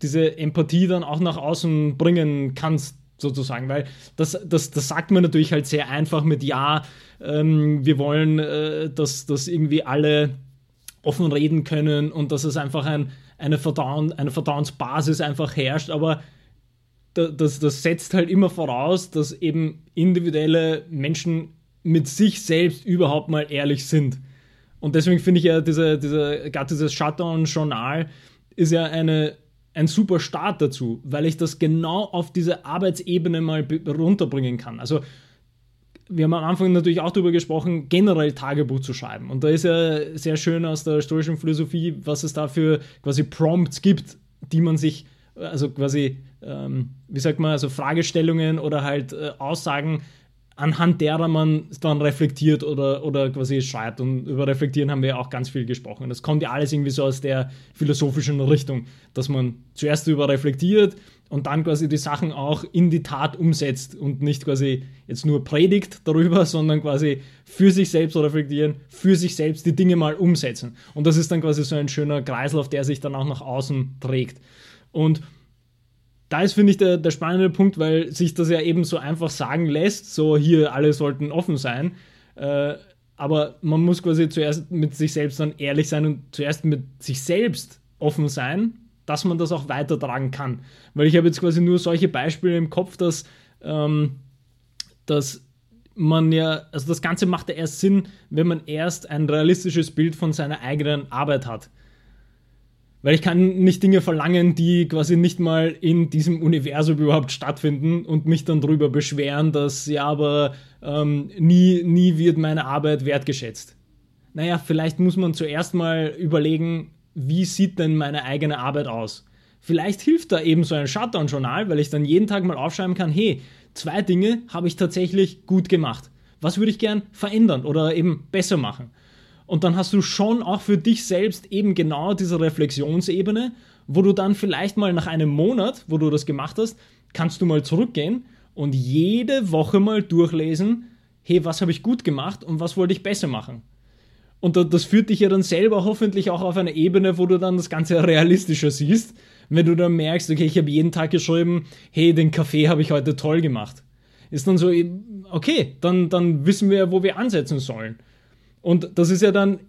diese Empathie dann auch nach außen bringen kannst, sozusagen. Weil das, das, das sagt man natürlich halt sehr einfach mit Ja, ähm, wir wollen, äh, dass, dass irgendwie alle offen reden können und dass es einfach ein, eine, Vertrauen, eine Vertrauensbasis einfach herrscht. Aber das, das setzt halt immer voraus, dass eben individuelle Menschen mit sich selbst überhaupt mal ehrlich sind. Und deswegen finde ich ja, diese, diese, gerade dieses Shutdown-Journal ist ja eine, ein super Start dazu, weil ich das genau auf diese Arbeitsebene mal runterbringen kann. Also wir haben am Anfang natürlich auch darüber gesprochen, generell Tagebuch zu schreiben. Und da ist ja sehr schön aus der stoischen Philosophie, was es da für quasi Prompts gibt, die man sich, also quasi, ähm, wie sagt man, also Fragestellungen oder halt äh, Aussagen anhand derer man dann reflektiert oder, oder quasi schreibt. Und über Reflektieren haben wir ja auch ganz viel gesprochen. Das kommt ja alles irgendwie so aus der philosophischen Richtung, dass man zuerst über reflektiert und dann quasi die Sachen auch in die Tat umsetzt und nicht quasi jetzt nur predigt darüber, sondern quasi für sich selbst reflektieren, für sich selbst die Dinge mal umsetzen. Und das ist dann quasi so ein schöner Kreislauf, der sich dann auch nach außen trägt. Und da ist, finde ich, der, der spannende Punkt, weil sich das ja eben so einfach sagen lässt, so hier, alle sollten offen sein. Äh, aber man muss quasi zuerst mit sich selbst dann ehrlich sein und zuerst mit sich selbst offen sein, dass man das auch weitertragen kann. Weil ich habe jetzt quasi nur solche Beispiele im Kopf, dass, ähm, dass man ja, also das Ganze macht ja erst Sinn, wenn man erst ein realistisches Bild von seiner eigenen Arbeit hat. Weil ich kann nicht Dinge verlangen, die quasi nicht mal in diesem Universum überhaupt stattfinden und mich dann darüber beschweren, dass ja, aber ähm, nie, nie wird meine Arbeit wertgeschätzt. Naja, vielleicht muss man zuerst mal überlegen, wie sieht denn meine eigene Arbeit aus? Vielleicht hilft da eben so ein Shutdown-Journal, weil ich dann jeden Tag mal aufschreiben kann, hey, zwei Dinge habe ich tatsächlich gut gemacht. Was würde ich gern verändern oder eben besser machen? Und dann hast du schon auch für dich selbst eben genau diese Reflexionsebene, wo du dann vielleicht mal nach einem Monat, wo du das gemacht hast, kannst du mal zurückgehen und jede Woche mal durchlesen, hey, was habe ich gut gemacht und was wollte ich besser machen? Und das führt dich ja dann selber hoffentlich auch auf eine Ebene, wo du dann das Ganze realistischer siehst, wenn du dann merkst, okay, ich habe jeden Tag geschrieben, hey, den Kaffee habe ich heute toll gemacht. Ist dann so, okay, dann, dann wissen wir, wo wir ansetzen sollen. Und das ist ja dann,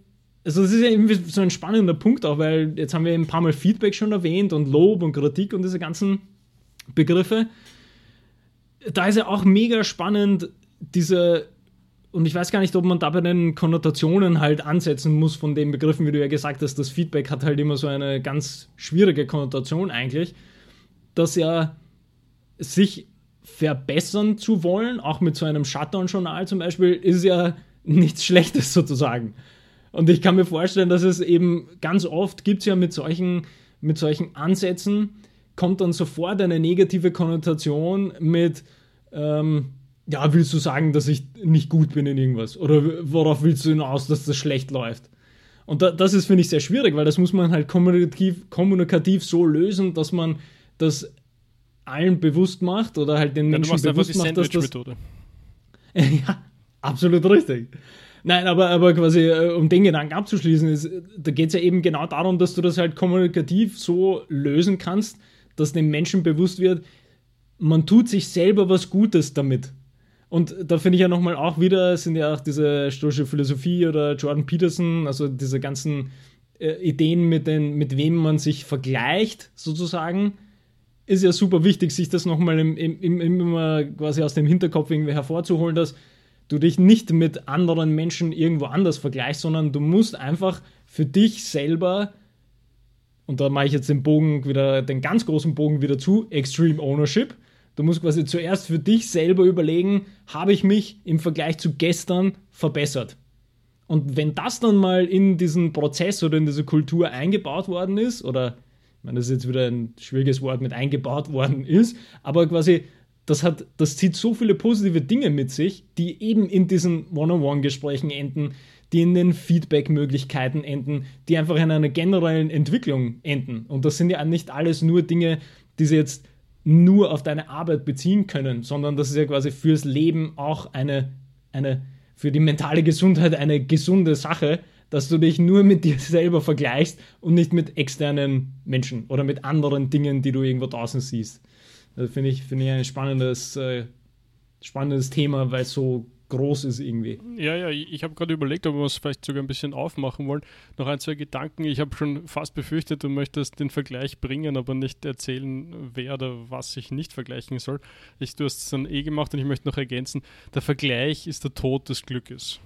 also das ist ja irgendwie so ein spannender Punkt auch, weil jetzt haben wir ein paar Mal Feedback schon erwähnt und Lob und Kritik und diese ganzen Begriffe. Da ist ja auch mega spannend, diese, und ich weiß gar nicht, ob man da bei den Konnotationen halt ansetzen muss von den Begriffen, wie du ja gesagt hast, das Feedback hat halt immer so eine ganz schwierige Konnotation eigentlich, dass ja sich verbessern zu wollen, auch mit so einem Shutdown-Journal zum Beispiel, ist ja nichts Schlechtes sozusagen. Und ich kann mir vorstellen, dass es eben ganz oft gibt es ja mit solchen, mit solchen Ansätzen, kommt dann sofort eine negative Konnotation mit, ähm, ja, willst du sagen, dass ich nicht gut bin in irgendwas? Oder worauf willst du hinaus, dass das schlecht läuft? Und da, das ist, finde ich, sehr schwierig, weil das muss man halt kommunikativ, kommunikativ so lösen, dass man das allen bewusst macht oder halt den Menschen ja, bewusst macht, dass das... ja, Absolut richtig. Nein, aber, aber quasi, äh, um den Gedanken abzuschließen, ist, da geht es ja eben genau darum, dass du das halt kommunikativ so lösen kannst, dass dem Menschen bewusst wird, man tut sich selber was Gutes damit. Und da finde ich ja nochmal auch wieder, sind ja auch diese stoische Philosophie oder Jordan Peterson, also diese ganzen äh, Ideen, mit, den, mit wem man sich vergleicht, sozusagen, ist ja super wichtig, sich das nochmal im, im, im, immer quasi aus dem Hinterkopf irgendwie hervorzuholen, dass du dich nicht mit anderen Menschen irgendwo anders vergleichst, sondern du musst einfach für dich selber, und da mache ich jetzt den Bogen wieder, den ganz großen Bogen wieder zu, Extreme Ownership. Du musst quasi zuerst für dich selber überlegen, habe ich mich im Vergleich zu gestern verbessert? Und wenn das dann mal in diesen Prozess oder in diese Kultur eingebaut worden ist, oder ich meine, das ist jetzt wieder ein schwieriges Wort mit eingebaut worden ist, aber quasi das, hat, das zieht so viele positive Dinge mit sich, die eben in diesen One-on-One-Gesprächen enden, die in den Feedback-Möglichkeiten enden, die einfach in einer generellen Entwicklung enden. Und das sind ja nicht alles nur Dinge, die sie jetzt nur auf deine Arbeit beziehen können, sondern das ist ja quasi fürs Leben auch eine, eine für die mentale Gesundheit eine gesunde Sache, dass du dich nur mit dir selber vergleichst und nicht mit externen Menschen oder mit anderen Dingen, die du irgendwo draußen siehst. Also finde ich, find ich ein spannendes, äh, spannendes Thema, weil es so groß ist irgendwie. Ja, ja, ich habe gerade überlegt, ob wir es vielleicht sogar ein bisschen aufmachen wollen. Noch ein, zwei Gedanken. Ich habe schon fast befürchtet, du möchtest den Vergleich bringen, aber nicht erzählen, wer oder was ich nicht vergleichen soll. Ich, du hast es dann eh gemacht und ich möchte noch ergänzen, der Vergleich ist der Tod des Glückes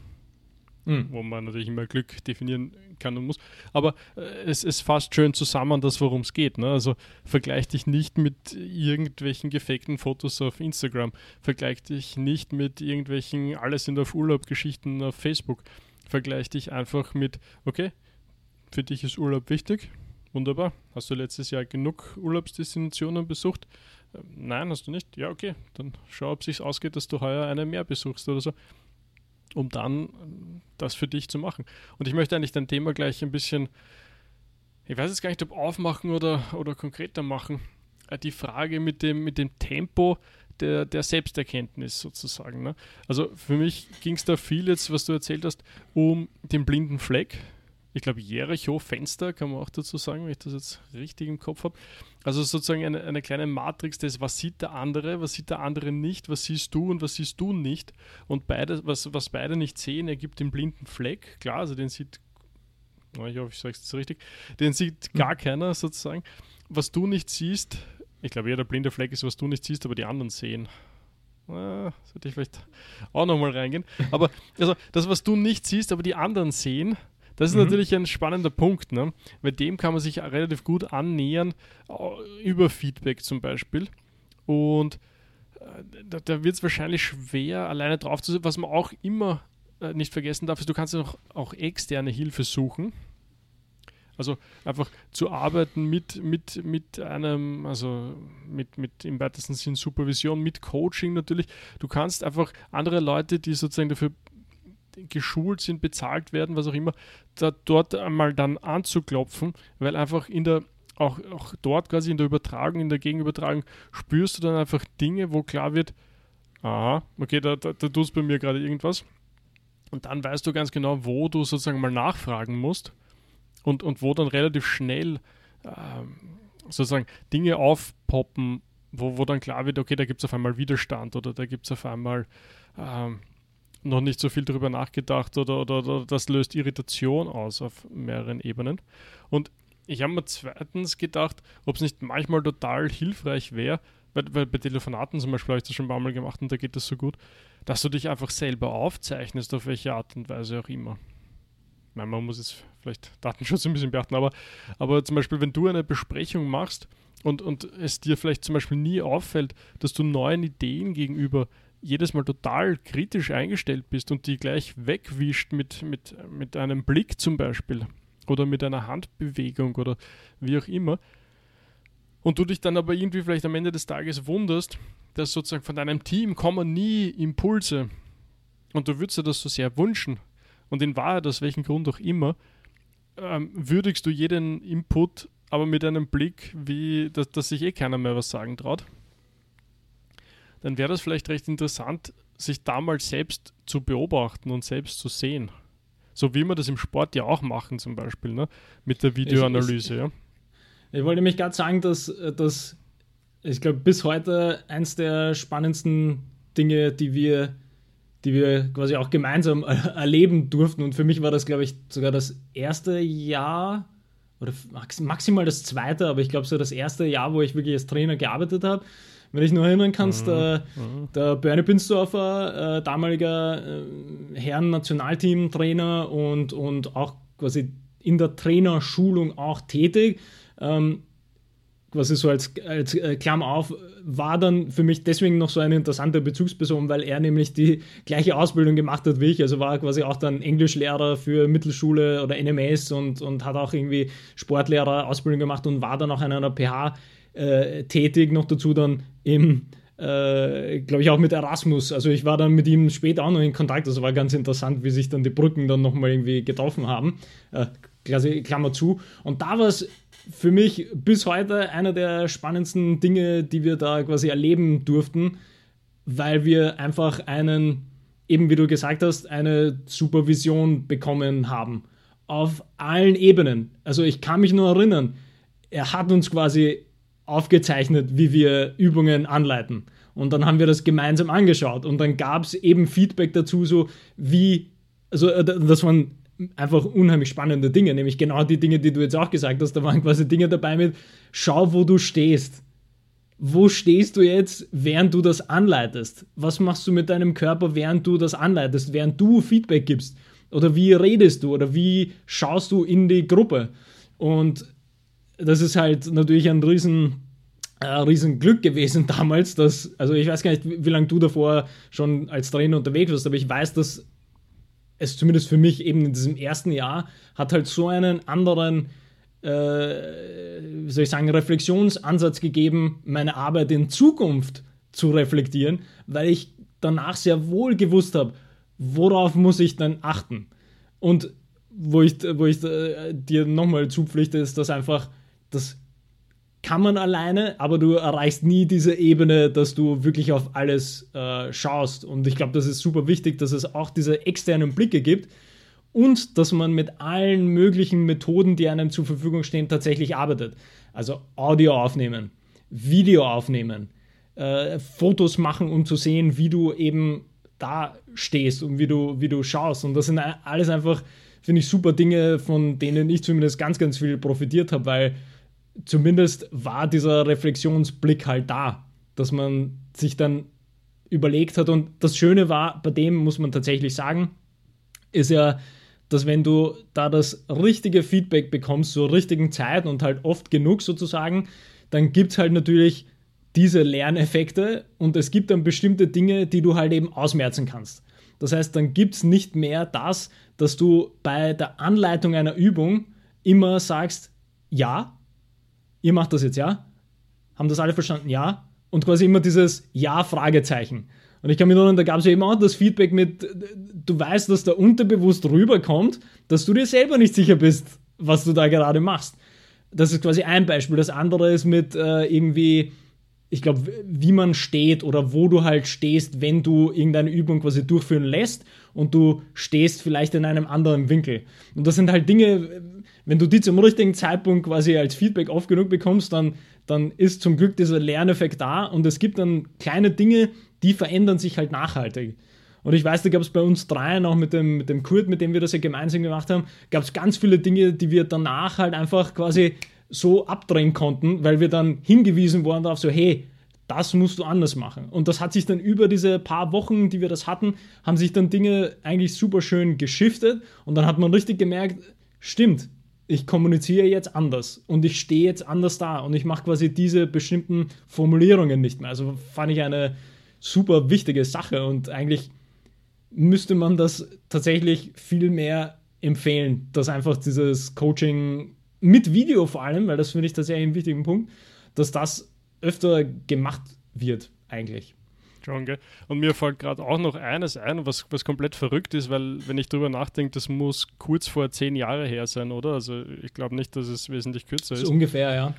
mhm. wo man natürlich immer Glück definieren kann und muss. Aber äh, es, es fasst schön zusammen, das worum es geht. Ne? Also vergleich dich nicht mit irgendwelchen gefakten Fotos auf Instagram, vergleich dich nicht mit irgendwelchen alles sind auf Urlaub Geschichten auf Facebook. Vergleich dich einfach mit, okay, für dich ist Urlaub wichtig. Wunderbar. Hast du letztes Jahr genug Urlaubsdestinationen besucht? Ähm, nein, hast du nicht? Ja, okay. Dann schau, ob es sich ausgeht, dass du heuer eine mehr besuchst oder so um dann das für dich zu machen. Und ich möchte eigentlich dein Thema gleich ein bisschen, ich weiß jetzt gar nicht, ob aufmachen oder, oder konkreter machen. Äh, die Frage mit dem, mit dem Tempo der, der Selbsterkenntnis sozusagen. Ne? Also für mich ging es da viel jetzt, was du erzählt hast, um den blinden Fleck ich glaube, Jericho-Fenster, kann man auch dazu sagen, wenn ich das jetzt richtig im Kopf habe. Also sozusagen eine, eine kleine Matrix des, was sieht der andere, was sieht der andere nicht, was siehst du und was siehst du nicht. Und beide, was, was beide nicht sehen, ergibt den blinden Fleck. Klar, also den sieht, ich hoffe, ich sage es jetzt richtig, den sieht hm. gar keiner sozusagen. Was du nicht siehst, ich glaube, ja, der blinde Fleck ist, was du nicht siehst, aber die anderen sehen. Ah, sollte ich vielleicht auch nochmal reingehen. Aber also das, was du nicht siehst, aber die anderen sehen, das ist mhm. natürlich ein spannender Punkt, ne? weil dem kann man sich relativ gut annähern, äh, über Feedback zum Beispiel. Und äh, da, da wird es wahrscheinlich schwer, alleine drauf zu sein. Was man auch immer äh, nicht vergessen darf, ist, du kannst auch, auch externe Hilfe suchen. Also einfach zu arbeiten mit, mit, mit einem, also mit, mit im weitesten Sinn Supervision, mit Coaching natürlich. Du kannst einfach andere Leute, die sozusagen dafür geschult sind, bezahlt werden, was auch immer, da dort einmal dann anzuklopfen, weil einfach in der auch, auch dort quasi in der Übertragung, in der Gegenübertragung spürst du dann einfach Dinge, wo klar wird, aha, okay, da, da, da tust bei mir gerade irgendwas. Und dann weißt du ganz genau, wo du sozusagen mal nachfragen musst und, und wo dann relativ schnell ähm, sozusagen Dinge aufpoppen, wo, wo dann klar wird, okay, da gibt es auf einmal Widerstand oder da gibt es auf einmal ähm, noch nicht so viel darüber nachgedacht oder, oder, oder das löst Irritation aus auf mehreren Ebenen. Und ich habe mir zweitens gedacht, ob es nicht manchmal total hilfreich wäre, weil, weil, bei Telefonaten zum Beispiel habe ich das schon ein paar Mal gemacht und da geht das so gut, dass du dich einfach selber aufzeichnest, auf welche Art und Weise auch immer. Meine, man muss jetzt vielleicht Datenschutz ein bisschen beachten, aber, aber zum Beispiel, wenn du eine Besprechung machst und, und es dir vielleicht zum Beispiel nie auffällt, dass du neuen Ideen gegenüber jedes Mal total kritisch eingestellt bist und die gleich wegwischt mit, mit, mit einem Blick zum Beispiel oder mit einer Handbewegung oder wie auch immer, und du dich dann aber irgendwie vielleicht am Ende des Tages wunderst, dass sozusagen von deinem Team kommen nie Impulse und du würdest dir das so sehr wünschen und in Wahrheit, aus welchem Grund auch immer, ähm, würdigst du jeden Input aber mit einem Blick, wie dass, dass sich eh keiner mehr was sagen traut dann wäre das vielleicht recht interessant, sich da mal selbst zu beobachten und selbst zu sehen. So wie wir das im Sport ja auch machen, zum Beispiel, ne? mit der Videoanalyse. Ich, ich, ja. ich wollte nämlich gerade sagen, dass, dass ich glaube, bis heute eins der spannendsten Dinge, die wir, die wir quasi auch gemeinsam erleben durften. Und für mich war das, glaube ich, sogar das erste Jahr oder maximal das zweite, aber ich glaube so das erste Jahr, wo ich wirklich als Trainer gearbeitet habe wenn ich nur erinnern kannst, mhm. der, mhm. der Bernie Binsdorfer, äh, damaliger äh, Herren-Nationalteam-Trainer und, und auch quasi in der Trainerschulung auch tätig, ähm, quasi so als, als äh, Klammer auf, war dann für mich deswegen noch so eine interessante Bezugsperson, weil er nämlich die gleiche Ausbildung gemacht hat wie ich. Also war quasi auch dann Englischlehrer für Mittelschule oder NMS und, und hat auch irgendwie Sportlehrer Ausbildung gemacht und war dann auch an einer PH äh, tätig, noch dazu dann im, äh, glaube ich, auch mit Erasmus. Also ich war dann mit ihm später auch noch in Kontakt. Also war ganz interessant, wie sich dann die Brücken dann nochmal irgendwie getroffen haben. Äh, Klammer zu. Und da war es für mich bis heute einer der spannendsten Dinge, die wir da quasi erleben durften, weil wir einfach einen, eben wie du gesagt hast, eine Supervision bekommen haben. Auf allen Ebenen. Also ich kann mich nur erinnern, er hat uns quasi aufgezeichnet, wie wir Übungen anleiten. Und dann haben wir das gemeinsam angeschaut und dann gab es eben Feedback dazu, so wie, also äh, das waren einfach unheimlich spannende Dinge, nämlich genau die Dinge, die du jetzt auch gesagt hast. Da waren quasi Dinge dabei mit, schau, wo du stehst. Wo stehst du jetzt, während du das anleitest? Was machst du mit deinem Körper, während du das anleitest, während du Feedback gibst? Oder wie redest du? Oder wie schaust du in die Gruppe? Und das ist halt natürlich ein riesen, äh, riesen Glück gewesen damals, dass, also ich weiß gar nicht, wie, lange du davor schon als Trainer unterwegs warst, aber ich weiß, dass es zumindest für mich eben in diesem ersten Jahr hat halt so einen anderen, äh, wie soll ich sagen, Reflexionsansatz gegeben, meine Arbeit in Zukunft zu reflektieren, weil ich danach sehr wohl gewusst habe, worauf muss ich dann achten. Und wo ich, wo ich äh, dir nochmal zupflichte, ist, dass einfach das kann man alleine, aber du erreichst nie diese Ebene, dass du wirklich auf alles äh, schaust. Und ich glaube, das ist super wichtig, dass es auch diese externen Blicke gibt und dass man mit allen möglichen Methoden, die einem zur Verfügung stehen, tatsächlich arbeitet. Also Audio aufnehmen, Video aufnehmen, äh, Fotos machen, um zu sehen, wie du eben da stehst und wie du, wie du schaust. Und das sind alles einfach, finde ich, super Dinge, von denen ich zumindest ganz, ganz viel profitiert habe, weil zumindest war dieser Reflexionsblick halt da, dass man sich dann überlegt hat. Und das Schöne war, bei dem muss man tatsächlich sagen, ist ja, dass wenn du da das richtige Feedback bekommst zur richtigen Zeit und halt oft genug sozusagen, dann gibt es halt natürlich diese Lerneffekte und es gibt dann bestimmte Dinge, die du halt eben ausmerzen kannst. Das heißt, dann gibt es nicht mehr das, dass du bei der Anleitung einer Übung immer sagst, ja, ihr macht das jetzt, ja? Haben das alle verstanden? Ja? Und quasi immer dieses Ja-Fragezeichen. Und ich kann mich erinnern, da gab es eben auch das Feedback mit, du weißt, dass da unterbewusst rüberkommt, dass du dir selber nicht sicher bist, was du da gerade machst. Das ist quasi ein Beispiel. Das andere ist mit äh, irgendwie, ich glaube, wie man steht oder wo du halt stehst, wenn du irgendeine Übung quasi durchführen lässt und du stehst vielleicht in einem anderen Winkel. Und das sind halt Dinge, wenn du die zum richtigen Zeitpunkt quasi als Feedback oft genug bekommst, dann, dann ist zum Glück dieser Lerneffekt da und es gibt dann kleine Dinge, die verändern sich halt nachhaltig. Und ich weiß, da gab es bei uns dreien, auch mit dem, mit dem Kurt, mit dem wir das ja gemeinsam gemacht haben, gab es ganz viele Dinge, die wir danach halt einfach quasi so abdrehen konnten, weil wir dann hingewiesen wurden darauf, so hey, das musst du anders machen. Und das hat sich dann über diese paar Wochen, die wir das hatten, haben sich dann Dinge eigentlich super schön geschiftet und dann hat man richtig gemerkt, stimmt, ich kommuniziere jetzt anders und ich stehe jetzt anders da und ich mache quasi diese bestimmten Formulierungen nicht mehr. Also fand ich eine super wichtige Sache und eigentlich müsste man das tatsächlich viel mehr empfehlen, dass einfach dieses Coaching mit Video vor allem, weil das finde ich tatsächlich einen wichtigen Punkt, dass das öfter gemacht wird eigentlich. Schon, gell? Und mir fällt gerade auch noch eines ein, was, was komplett verrückt ist, weil, wenn ich drüber nachdenke, das muss kurz vor zehn Jahre her sein, oder? Also, ich glaube nicht, dass es wesentlich kürzer ist. So ungefähr, ja.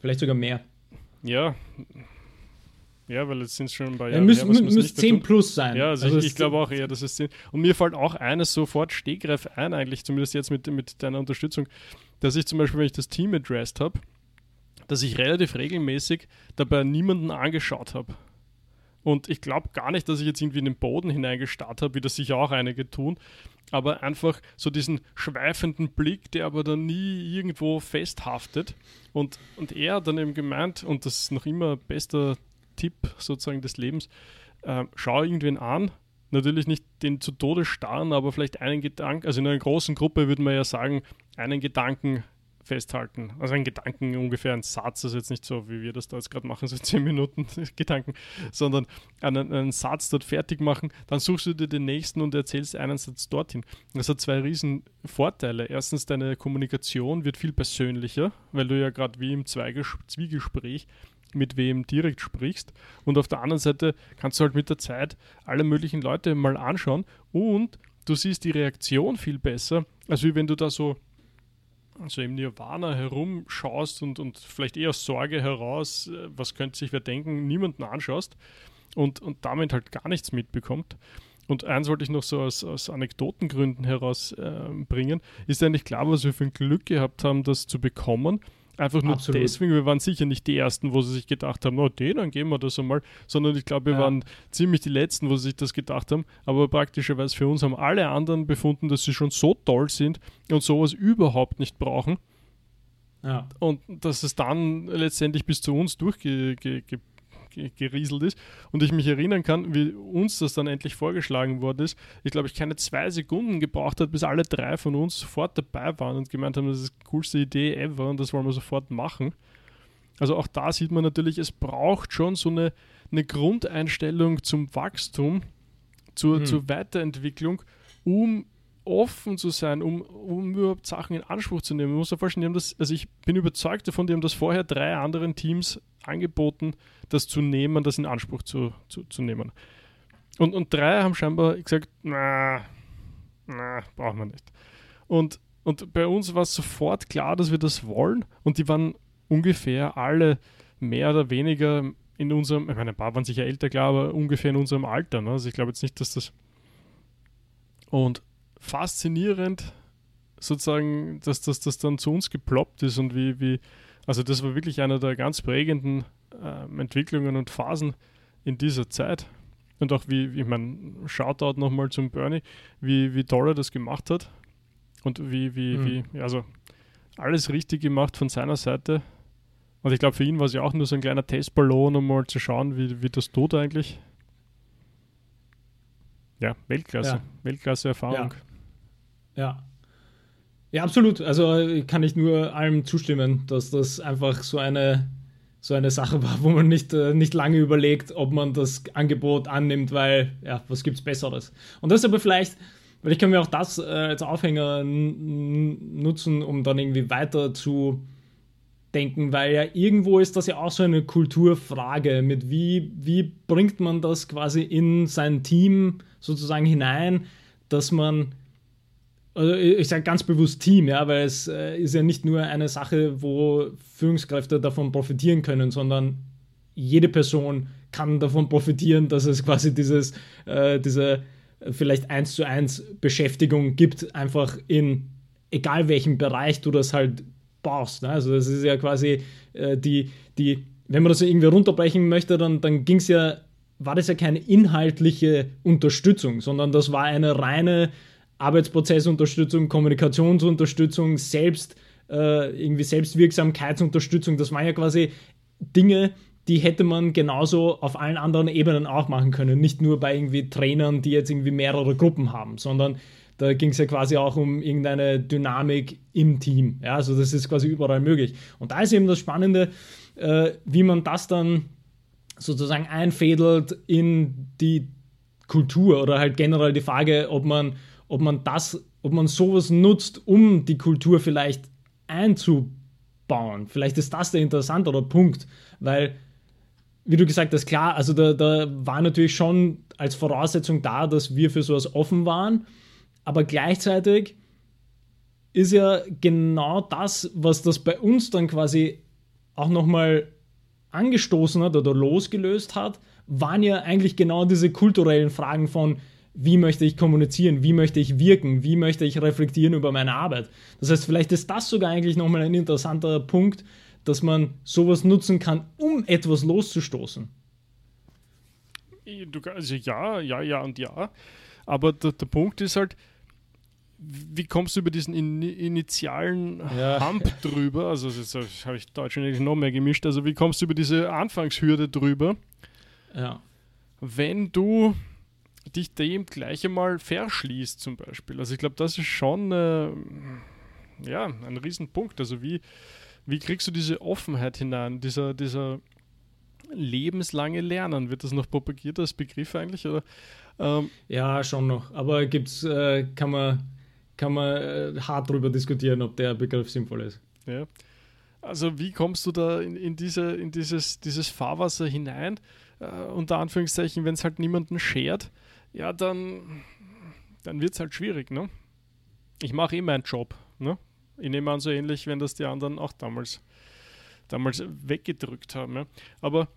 Vielleicht sogar mehr. Ja. Ja, weil jetzt sind es schon ein paar Jahre. Ja, müssen, her, müssen 10 plus sein. Ja, also, also ich, ich glaube auch eher, dass es 10. Und mir fällt auch eines sofort Stegreif ein, eigentlich, zumindest jetzt mit, mit deiner Unterstützung, dass ich zum Beispiel, wenn ich das Team addressed habe, dass ich relativ regelmäßig dabei niemanden angeschaut habe. Und ich glaube gar nicht, dass ich jetzt irgendwie in den Boden hineingestarrt habe, wie das sicher auch einige tun, aber einfach so diesen schweifenden Blick, der aber dann nie irgendwo festhaftet. Und, und er hat dann eben gemeint, und das ist noch immer bester Tipp sozusagen des Lebens, äh, schau irgendwen an, natürlich nicht den zu Tode starren, aber vielleicht einen Gedanken, also in einer großen Gruppe würde man ja sagen, einen Gedanken festhalten. Also ein Gedanken, ungefähr ein Satz, das ist jetzt nicht so, wie wir das da jetzt gerade machen, so zehn Minuten Gedanken, sondern einen, einen, Satz dort fertig machen, dann suchst du dir den nächsten und erzählst einen Satz dorthin. Das hat zwei riesen Vorteile. Erstens, deine Kommunikation wird viel persönlicher, weil du ja gerade wie im Zwiegespräch mit wem direkt sprichst. Und auf der anderen Seite kannst du halt mit der Zeit alle möglichen Leute mal anschauen und du siehst die Reaktion viel besser, als wie wenn du da so also im Nirvana herumschaust und, und vielleicht eher aus Sorge heraus, äh, was könnte sich wer denken, niemanden anschaust und, und damit halt gar nichts mitbekommt. Und eins wollte ich noch so aus, aus Anekdotengründen herausbringen, äh, ist eigentlich klar, was wir für ein Glück gehabt haben, das zu bekommen. Einfach nur Absolut. deswegen, wir waren sicher nicht die Ersten, wo sie sich gedacht haben, oh, den, dann gehen wir das einmal, sondern ich glaube, wir ja. waren ziemlich die Letzten, wo sie sich das gedacht haben. Aber praktischerweise für uns haben alle anderen befunden, dass sie schon so toll sind und sowas überhaupt nicht brauchen. Ja. Und dass es dann letztendlich bis zu uns durchge gerieselt ist und ich mich erinnern kann, wie uns das dann endlich vorgeschlagen worden ist. Ich glaube, ich keine zwei Sekunden gebraucht hat, bis alle drei von uns sofort dabei waren und gemeint haben, das ist die coolste Idee ever und das wollen wir sofort machen. Also auch da sieht man natürlich, es braucht schon so eine, eine Grundeinstellung zum Wachstum, zur, hm. zur Weiterentwicklung, um offen zu sein, um, um überhaupt Sachen in Anspruch zu nehmen. Man muss sich vorstellen, die haben das, also ich bin überzeugt davon, die haben das vorher drei anderen Teams angeboten, das zu nehmen, das in Anspruch zu, zu, zu nehmen. Und, und drei haben scheinbar gesagt, na, na, brauchen wir nicht. Und, und bei uns war es sofort klar, dass wir das wollen und die waren ungefähr alle mehr oder weniger in unserem, ich meine, ein paar waren sicher älter, klar, aber ungefähr in unserem Alter. Ne? Also ich glaube jetzt nicht, dass das und faszinierend, sozusagen, dass das, das dann zu uns geploppt ist und wie, wie, also das war wirklich einer der ganz prägenden äh, Entwicklungen und Phasen in dieser Zeit. Und auch wie, ich meine, Shoutout nochmal zum Bernie, wie, wie toll er das gemacht hat. Und wie, wie, mhm. wie, also alles richtig gemacht von seiner Seite. Und ich glaube, für ihn war es ja auch nur so ein kleiner Testballon, um mal zu schauen, wie, wie das tut eigentlich. Ja, Weltklasse. Ja. Weltklasse-Erfahrung. Ja. Ja. Ja, absolut. Also kann ich nur allem zustimmen, dass das einfach so eine, so eine Sache war, wo man nicht, äh, nicht lange überlegt, ob man das Angebot annimmt, weil, ja, was gibt es Besseres? Und das ist aber vielleicht, weil ich kann mir auch das äh, als Aufhänger nutzen, um dann irgendwie weiter zu denken, weil ja irgendwo ist das ja auch so eine Kulturfrage mit wie, wie bringt man das quasi in sein Team sozusagen hinein, dass man also ich sage ganz bewusst Team, ja, weil es äh, ist ja nicht nur eine Sache, wo Führungskräfte davon profitieren können, sondern jede Person kann davon profitieren, dass es quasi dieses, äh, diese vielleicht eins zu eins Beschäftigung gibt, einfach in egal welchem Bereich du das halt baust. Ne? Also das ist ja quasi äh, die, die, wenn man das irgendwie runterbrechen möchte, dann, dann ging es ja, war das ja keine inhaltliche Unterstützung, sondern das war eine reine Arbeitsprozessunterstützung, Kommunikationsunterstützung, selbst äh, irgendwie Selbstwirksamkeitsunterstützung, das waren ja quasi Dinge, die hätte man genauso auf allen anderen Ebenen auch machen können. Nicht nur bei irgendwie Trainern, die jetzt irgendwie mehrere Gruppen haben, sondern da ging es ja quasi auch um irgendeine Dynamik im Team. Ja, also das ist quasi überall möglich. Und da ist eben das Spannende, äh, wie man das dann sozusagen einfädelt in die Kultur oder halt generell die Frage, ob man ob man das, ob man sowas nutzt, um die Kultur vielleicht einzubauen. Vielleicht ist das der interessantere Punkt, weil, wie du gesagt hast, klar, also da, da war natürlich schon als Voraussetzung da, dass wir für sowas offen waren, aber gleichzeitig ist ja genau das, was das bei uns dann quasi auch nochmal angestoßen hat oder losgelöst hat, waren ja eigentlich genau diese kulturellen Fragen von, wie möchte ich kommunizieren, wie möchte ich wirken, wie möchte ich reflektieren über meine Arbeit. Das heißt, vielleicht ist das sogar eigentlich nochmal ein interessanter Punkt, dass man sowas nutzen kann, um etwas loszustoßen. Also ja, ja, ja und ja. Aber der, der Punkt ist halt, wie kommst du über diesen in, initialen ja. Hump drüber? Also das habe ich Deutsch eigentlich noch mehr gemischt. Also wie kommst du über diese Anfangshürde drüber? Ja. Wenn du dich dem gleich einmal verschließt zum Beispiel. Also ich glaube, das ist schon äh, ja, ein Riesenpunkt. Also wie, wie kriegst du diese Offenheit hinein, dieser, dieser lebenslange Lernen? Wird das noch propagiert als Begriff eigentlich? Oder, ähm, ja, schon noch. Aber gibt's, äh, kann man, kann man äh, hart darüber diskutieren, ob der Begriff sinnvoll ist. Ja. Also wie kommst du da in, in, diese, in dieses, dieses Fahrwasser hinein? Uh, unter Anführungszeichen, wenn es halt niemanden schert, ja, dann, dann wird es halt schwierig, ne? Ich mache eh meinen Job, ne? Ich nehme an, so ähnlich, wenn das die anderen auch damals, damals weggedrückt haben. Ja? Aber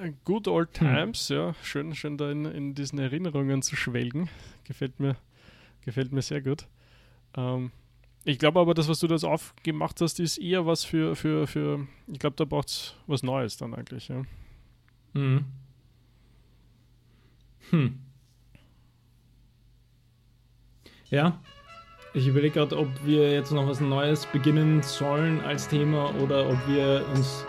äh, good old hm. times, hm. ja, schön, schön da in, in diesen Erinnerungen zu schwelgen. Gefällt mir, gefällt mir sehr gut. Ähm, Ich glaube aber, das, was du das aufgemacht hast, ist eher was für, für, für ich glaube, da braucht es was Neues dann eigentlich, ja. Mhm. Hm. Ja, ich überlege gerade, ob wir jetzt noch was Neues beginnen sollen als Thema oder ob wir uns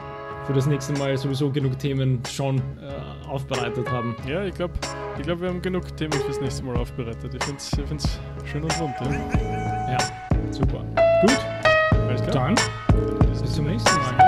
für das nächste Mal sowieso genug Themen schon äh, aufbereitet haben. Ja, ich glaube, ich glaub, wir haben genug Themen fürs nächste Mal aufbereitet. Ich finde es ich schön und rund. Ja. ja, super. Gut, Alles klar. dann bis zum nächsten Mal.